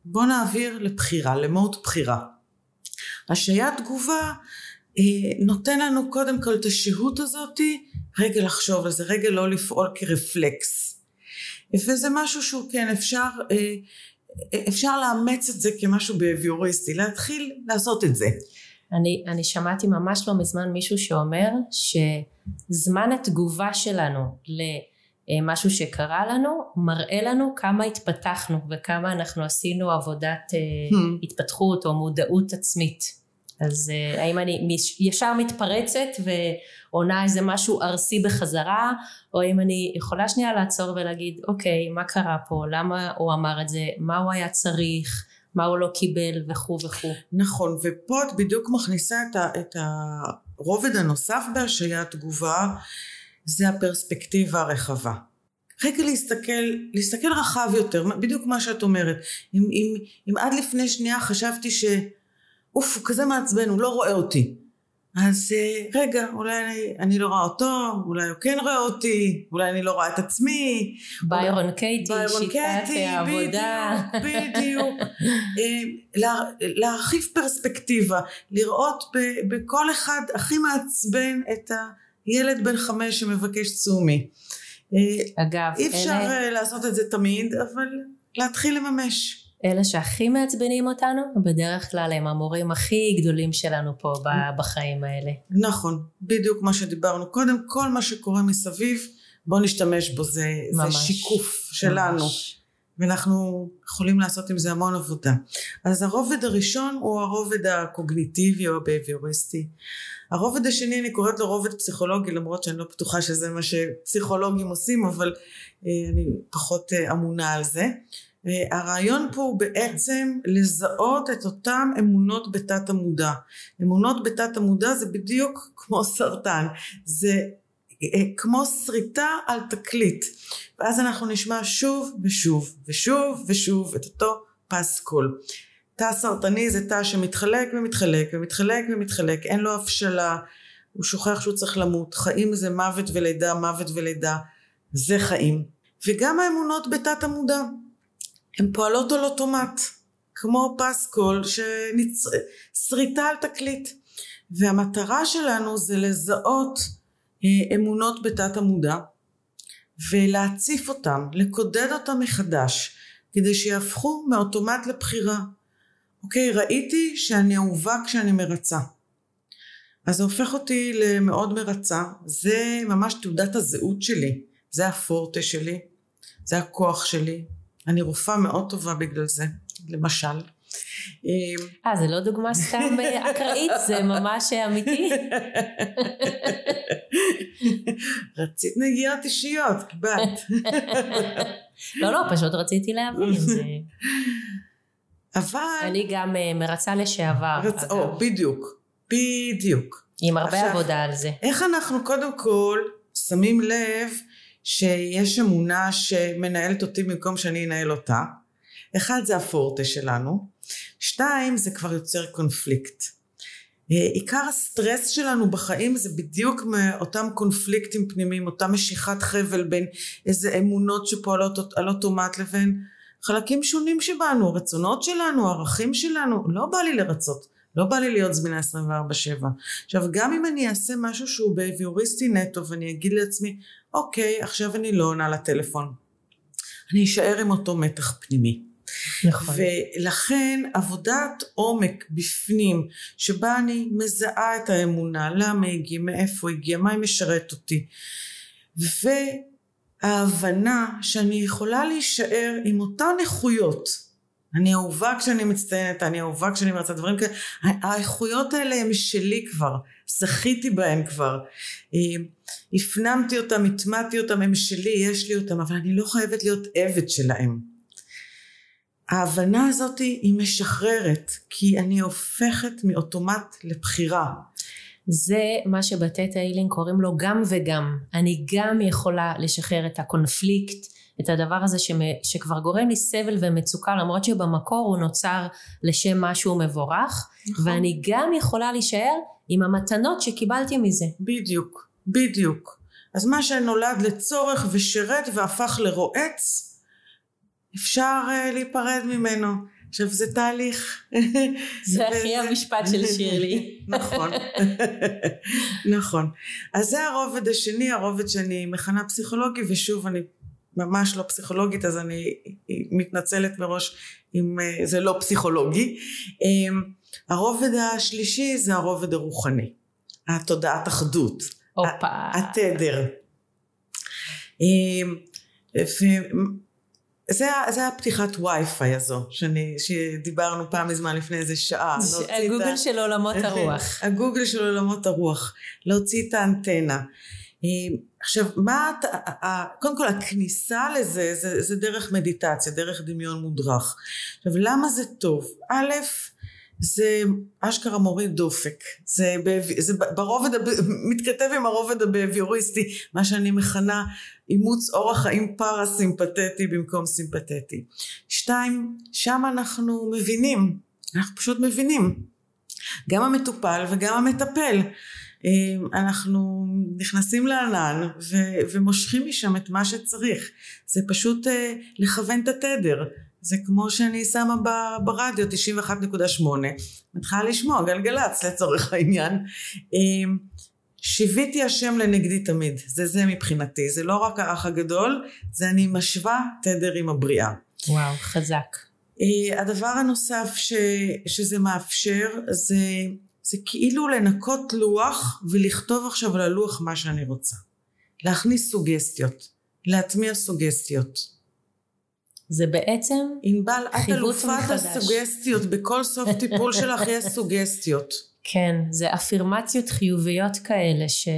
בוא נעביר לבחירה, למהות בחירה. השעיית תגובה אה, נותן לנו קודם כל את השהות הזאתי, רגע לחשוב על זה, רגע לא לפעול כרפלקס. וזה משהו שהוא כן אפשר, אה, אפשר לאמץ את זה כמשהו בהביוריסטי, להתחיל לעשות את זה. אני, אני שמעתי ממש לא מזמן מישהו שאומר שזמן התגובה שלנו ל... אה, משהו שקרה לנו מראה לנו כמה התפתחנו וכמה אנחנו עשינו עבודת hmm. התפתחות או מודעות עצמית. אז אה, האם אני ישר מתפרצת ועונה איזה משהו ארסי בחזרה או אם אני יכולה שנייה לעצור ולהגיד אוקיי מה קרה פה? למה הוא אמר את זה? מה הוא היה צריך מה הוא לא קיבל וכו' וכו'. נכון ופה את בדיוק מכניסה את, ה, את הרובד הנוסף בהשעיית תגובה זה הפרספקטיבה הרחבה. רגע להסתכל, להסתכל רחב יותר, בדיוק מה שאת אומרת. אם, אם, אם עד לפני שנייה חשבתי ש... אוף, הוא כזה מעצבן, הוא לא רואה אותי. אז אה, רגע, אולי אני, אני לא רואה אותו, אולי הוא כן רואה אותי, אולי אני לא רואה את עצמי. ביירון קייטי, שיטת העבודה. בדיוק, בדיוק. אה, לה, להרחיב פרספקטיבה, לראות ב, בכל אחד הכי מעצבן את הילד בן חמש שמבקש צומי. אגב, אי אפשר אלה... אה, לעשות את זה תמיד, אבל להתחיל לממש. אלה שהכי מעצבנים אותנו, בדרך כלל הם המורים הכי גדולים שלנו פה בחיים האלה. נכון, בדיוק מה שדיברנו קודם, כל מה שקורה מסביב, בוא נשתמש בו, זה, ממש, זה שיקוף שלנו. ממש. ואנחנו יכולים לעשות עם זה המון עבודה. אז הרובד הראשון הוא הרובד הקוגניטיבי או הבהביוריסטי. הרובד השני אני קוראת לו רובד פסיכולוגי למרות שאני לא בטוחה שזה מה שפסיכולוגים עושים אבל אה, אני פחות אה, אמונה על זה. אה, הרעיון פה הוא בעצם לזהות את אותן אמונות בתת המודע. אמונות בתת המודע זה בדיוק כמו סרטן, זה כמו שריטה על תקליט ואז אנחנו נשמע שוב ושוב ושוב ושוב את אותו פסקול. תא סרטני זה תא שמתחלק ומתחלק ומתחלק ומתחלק, אין לו הבשלה, הוא שוכח שהוא צריך למות, חיים זה מוות ולידה, מוות ולידה, זה חיים. וגם האמונות בתת המודע. הן פועלות על אוטומט, כמו פסקול ששריטה על תקליט. והמטרה שלנו זה לזהות אה, אמונות בתת המודע ולהציף אותם, לקודד אותם מחדש, כדי שיהפכו מאוטומט לבחירה. אוקיי, ראיתי שאני אהובה כשאני מרצה. אז זה הופך אותי למאוד מרצה, זה ממש תעודת הזהות שלי, זה הפורטה שלי, זה הכוח שלי. אני רופאה מאוד טובה בגלל זה, למשל. אה, זה לא דוגמה סתם אקראית, זה ממש אמיתי. רצית נגיעות אישיות, קיבלת. לא, לא, פשוט רציתי להבין. אבל... אני גם אה, מרצה לשעבר. רצ... או, בדיוק. בדיוק. עם הרבה עכשיו, עבודה על זה. איך אנחנו קודם כל שמים לב שיש אמונה שמנהלת אותי במקום שאני אנהל אותה? אחד זה הפורטה שלנו, שתיים זה כבר יוצר קונפליקט. אה, עיקר הסטרס שלנו בחיים זה בדיוק מאותם קונפליקטים פנימיים, אותה משיכת חבל בין איזה אמונות שפועלות על אוטומט לבין חלקים שונים שבנו, הרצונות שלנו, הערכים שלנו, לא בא לי לרצות, לא בא לי להיות זמינה 24/7. עכשיו גם אם אני אעשה משהו שהוא בביוריסטי נטו ואני אגיד לעצמי, אוקיי, עכשיו אני לא עונה לטלפון, אני אשאר עם אותו מתח פנימי. נכון. ולכן עבודת עומק בפנים, שבה אני מזהה את האמונה, למה היא הגיעה, מאיפה היא הגיעה, מה היא משרת אותי, וההבנה שאני יכולה להישאר עם אותן איכויות, אני אהובה כשאני מצטיינת, אני אהובה כשאני מרצה דברים כאלה, האיכויות האלה הם שלי כבר, זכיתי בהן כבר, אה, הפנמתי אותם, הטמעתי אותם, הם שלי, יש לי אותם, אבל אני לא חייבת להיות עבד שלהם. ההבנה הזאת היא משחררת, כי אני הופכת מאוטומט לבחירה. זה מה שבטטה הילינג קוראים לו גם וגם. אני גם יכולה לשחרר את הקונפליקט, את הדבר הזה שמ, שכבר גורם לי סבל ומצוקה למרות שבמקור הוא נוצר לשם משהו מבורך נכון. ואני גם יכולה להישאר עם המתנות שקיבלתי מזה. בדיוק, בדיוק. אז מה שנולד לצורך ושירת והפך לרועץ אפשר uh, להיפרד ממנו. עכשיו זה תהליך. זה הכי המשפט של שירלי. נכון, נכון. אז זה הרובד השני, הרובד שאני מכנה פסיכולוגי, ושוב אני ממש לא פסיכולוגית אז אני מתנצלת מראש אם uh, זה לא פסיכולוגי. Um, הרובד השלישי זה הרובד הרוחני, התודעת אחדות, התדר. Um, זה, זה הפתיחת וי-פיי הזו, שאני, שדיברנו פעם מזמן לפני איזה שעה. הגוגל של עולמות הרוח. הגוגל של עולמות הרוח, להוציא את האנטנה. עכשיו, מה, קודם כל הכניסה לזה זה, זה דרך מדיטציה, דרך דמיון מודרך. עכשיו, למה זה טוב? א', זה אשכרה מוריד דופק, זה, זה ברובד, מתכתב עם הרובד הבביוריסטי, מה שאני מכנה אימוץ אורח חיים פרסימפטטי במקום סימפטטי. שתיים, שם אנחנו מבינים, אנחנו פשוט מבינים, גם המטופל וגם המטפל. אה, אנחנו נכנסים לענן ו- ומושכים משם את מה שצריך. זה פשוט אה, לכוון את התדר. זה כמו שאני שמה ברדיו 91.8, מתחילה לשמוע גלגלצ לצורך העניין. אמ, שיוויתי השם לנגדי תמיד, זה זה מבחינתי, זה לא רק האח הגדול, זה אני משווה תדר עם הבריאה. וואו, חזק. אה, הדבר הנוסף ש, שזה מאפשר זה, זה כאילו לנקות לוח ולכתוב עכשיו על הלוח מה שאני רוצה. להכניס סוגסטיות, להטמיע סוגסטיות. זה בעצם ענבל, את אלופת הסוגסטיות, בכל סוף טיפול שלך יש סוגסטיות. כן, זה אפירמציות חיוביות כאלה ש,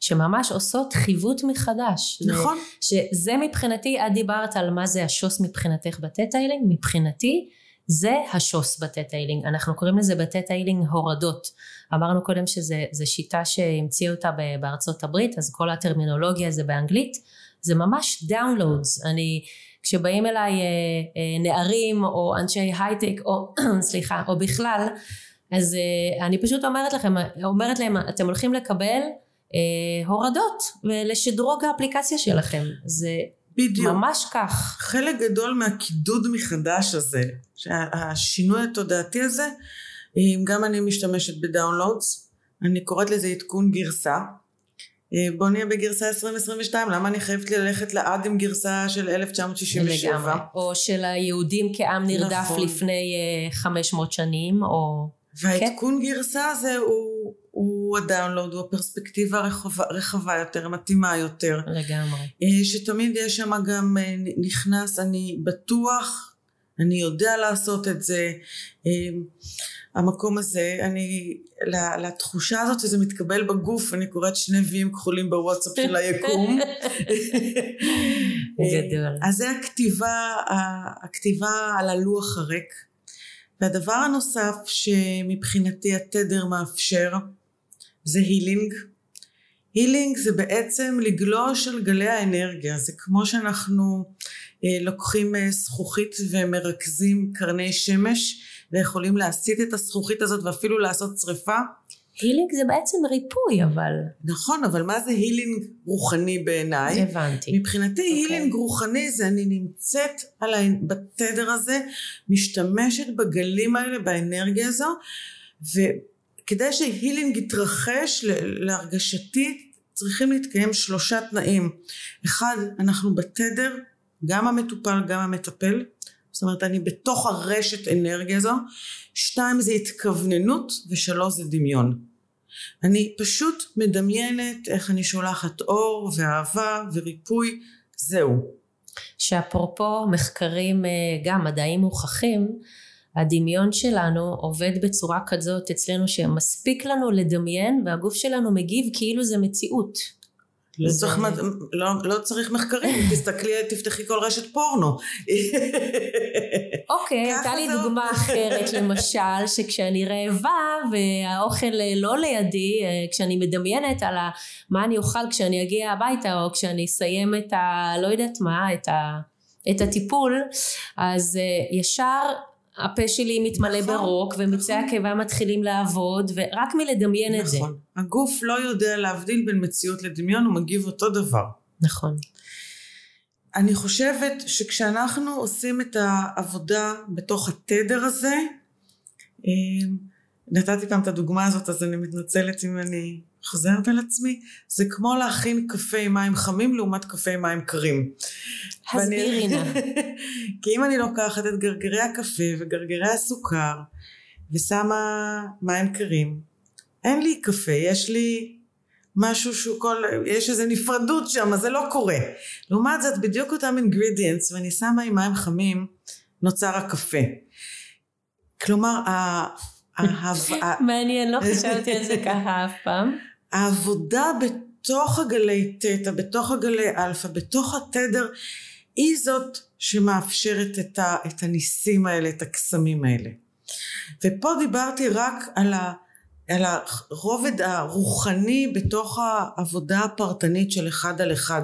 שממש עושות חיווט מחדש. נכון. שזה מבחינתי, את דיברת על מה זה השוס מבחינתך ב theta healing, מבחינתי זה השוס ב theta healing. אנחנו קוראים לזה ב theta healing הורדות. אמרנו קודם שזו שיטה שהמציאו אותה בארצות הברית, אז כל הטרמינולוגיה זה באנגלית. זה ממש downloads. אני... כשבאים אליי אה, אה, נערים או אנשי הייטק או סליחה או בכלל אז אה, אני פשוט אומרת לכם אומרת להם אתם הולכים לקבל הורדות ולשדרוג האפליקציה שלכם זה בדיוק. ממש כך. חלק גדול מהקידוד מחדש הזה, השינוי התודעתי הזה, גם אני משתמשת ב downloads, אני קוראת לזה עדכון גרסה. בוא נהיה בגרסה 2022, למה אני חייבת ללכת לעד עם גרסה של 1967? לגמרי. או של היהודים כעם נרדף נכון. לפני 500 שנים, או... והעדכון כן? גרסה הזה הוא, הוא הדאונלוד, הוא הפרספקטיבה הרחבה, רחבה יותר, מתאימה יותר. לגמרי. שתמיד יש שם גם נכנס, אני בטוח, אני יודע לעשות את זה. המקום הזה, אני, לתחושה הזאת שזה מתקבל בגוף, אני קוראת שני ויים כחולים בוואטסאפ של היקום. גדול. אז זה הכתיבה, הכתיבה על הלוח הריק. והדבר הנוסף שמבחינתי התדר מאפשר זה הילינג. הילינג זה בעצם לגלוש על גלי האנרגיה, זה כמו שאנחנו אה, לוקחים אה, זכוכית ומרכזים קרני שמש ויכולים להסיט את הזכוכית הזאת ואפילו לעשות שריפה. הילינג זה בעצם ריפוי אבל. נכון, אבל מה זה הילינג רוחני בעיניי? הבנתי. מבחינתי okay. אוקיי. הילינג רוחני זה אני נמצאת על ה... בתדר הזה, משתמשת בגלים האלה, באנרגיה הזו, וכדי שהילינג יתרחש להרגשתי צריכים להתקיים שלושה תנאים. אחד, אנחנו בתדר, גם המטופל, גם המטפל. זאת אומרת אני בתוך הרשת אנרגיה הזו, שתיים זה התכווננות ושלוש זה דמיון. אני פשוט מדמיינת איך אני שולחת אור ואהבה וריפוי, זהו. שאפרופו מחקרים אה, גם מדעיים מוכחים, הדמיון שלנו עובד בצורה כזאת אצלנו שמספיק לנו לדמיין והגוף שלנו מגיב כאילו זה מציאות. לא צריך, לא, לא צריך מחקרים, תסתכלי, תפתחי כל רשת פורנו. אוקיי, הייתה לי דוגמה אחרת, למשל, שכשאני רעבה והאוכל לא לידי, אה, כשאני מדמיינת על מה אני אוכל כשאני אגיע הביתה, או כשאני אסיים את ה... לא יודעת מה, את ה... את הטיפול, אז uh, ישר הפה שלי מתמלא נכון, ברוק ומצאי נכון. הקיבה מתחילים לעבוד ורק מלדמיין נכון. את זה. נכון. הגוף לא יודע להבדיל בין מציאות לדמיון הוא מגיב אותו דבר. נכון. אני חושבת שכשאנחנו עושים את העבודה בתוך התדר הזה, אה, נתתי פעם את הדוגמה הזאת אז אני מתנצלת אם אני חוזרת על עצמי, זה כמו להכין קפה עם מים חמים לעומת קפה עם מים קרים. הסבירי נא. כי אם אני לוקחת את גרגירי הקפה וגרגירי הסוכר ושמה מים קרים, אין לי קפה, יש לי משהו שהוא כל, יש איזה נפרדות שם, זה לא קורה. לעומת זאת בדיוק אותם אינגרידיאנס ואני שמה עם מים חמים, נוצר הקפה. כלומר, מעניין, לא חשבתי על זה ככה אף פעם. העבודה בתוך הגלי תטא, בתוך הגלי אלפא, בתוך התדר, היא זאת שמאפשרת את, ה, את הניסים האלה, את הקסמים האלה. ופה דיברתי רק על, ה, על הרובד הרוחני בתוך העבודה הפרטנית של אחד על אחד,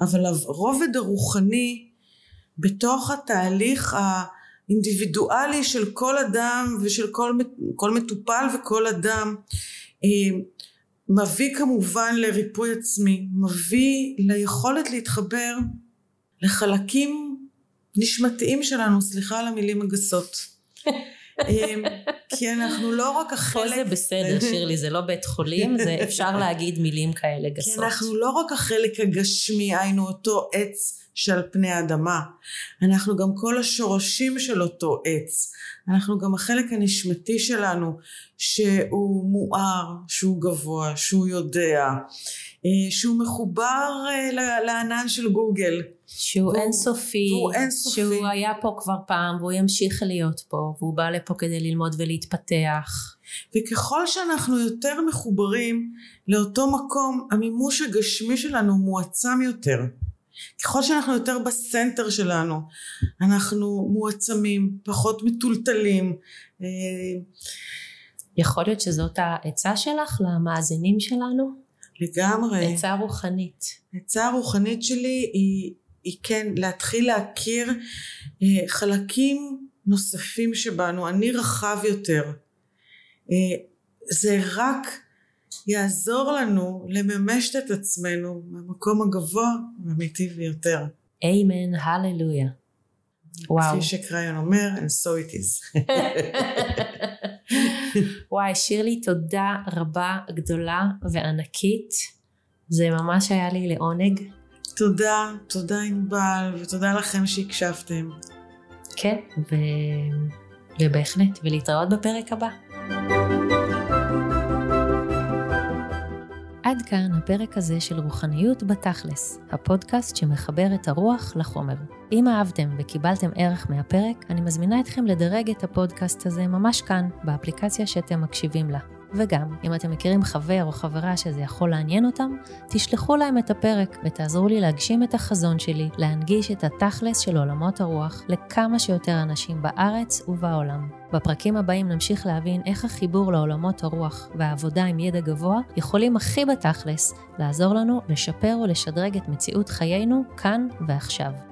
אבל הרובד הרוחני בתוך התהליך האינדיבידואלי של כל אדם ושל כל, כל מטופל וכל אדם אה, מביא כמובן לריפוי עצמי, מביא ליכולת להתחבר לחלקים נשמתיים שלנו, סליחה על המילים הגסות. אמ, כי אנחנו לא רק החלק... פה זה בסדר שירלי, זה לא בית חולים, זה אפשר להגיד מילים כאלה גסות. כי אנחנו לא רק החלק הגשמי, היינו אותו עץ שעל פני האדמה, אנחנו גם כל השורשים של אותו עץ, אנחנו גם החלק הנשמתי שלנו שהוא מואר, שהוא גבוה, שהוא יודע, אה, שהוא מחובר אה, לענן של גוגל. שהוא אינסופי, והוא אינסופי, שהוא היה פה כבר פעם והוא ימשיך להיות פה והוא בא לפה כדי ללמוד ולהתפתח. וככל שאנחנו יותר מחוברים לאותו מקום, המימוש הגשמי שלנו מועצם יותר. ככל שאנחנו יותר בסנטר שלנו, אנחנו מועצמים, פחות מטולטלים. אה, יכול להיות שזאת העצה שלך למאזינים שלנו? לגמרי. עצה רוחנית. עצה הרוחנית שלי היא, היא כן להתחיל להכיר אה, חלקים נוספים שבנו, אני רחב יותר. אה, זה רק יעזור לנו לממש את עצמנו מהמקום הגבוה והאמיתי ביותר. אמן, הללויה. וואו. כפי שקריון אומר, and so it is. וואי, שירלי, תודה רבה, גדולה וענקית. זה ממש היה לי לעונג. תודה, תודה ענבל, ותודה לכם שהקשבתם. כן, ו... ובהחלט, ולהתראות בפרק הבא. עד כאן הפרק הזה של רוחניות בתכלס, הפודקאסט שמחבר את הרוח לחומר. אם אהבתם וקיבלתם ערך מהפרק, אני מזמינה אתכם לדרג את הפודקאסט הזה ממש כאן, באפליקציה שאתם מקשיבים לה. וגם, אם אתם מכירים חבר או חברה שזה יכול לעניין אותם, תשלחו להם את הפרק ותעזרו לי להגשים את החזון שלי, להנגיש את התכלס של עולמות הרוח לכמה שיותר אנשים בארץ ובעולם. בפרקים הבאים נמשיך להבין איך החיבור לעולמות הרוח והעבודה עם ידע גבוה יכולים הכי בתכלס לעזור לנו לשפר ולשדרג את מציאות חיינו כאן ועכשיו.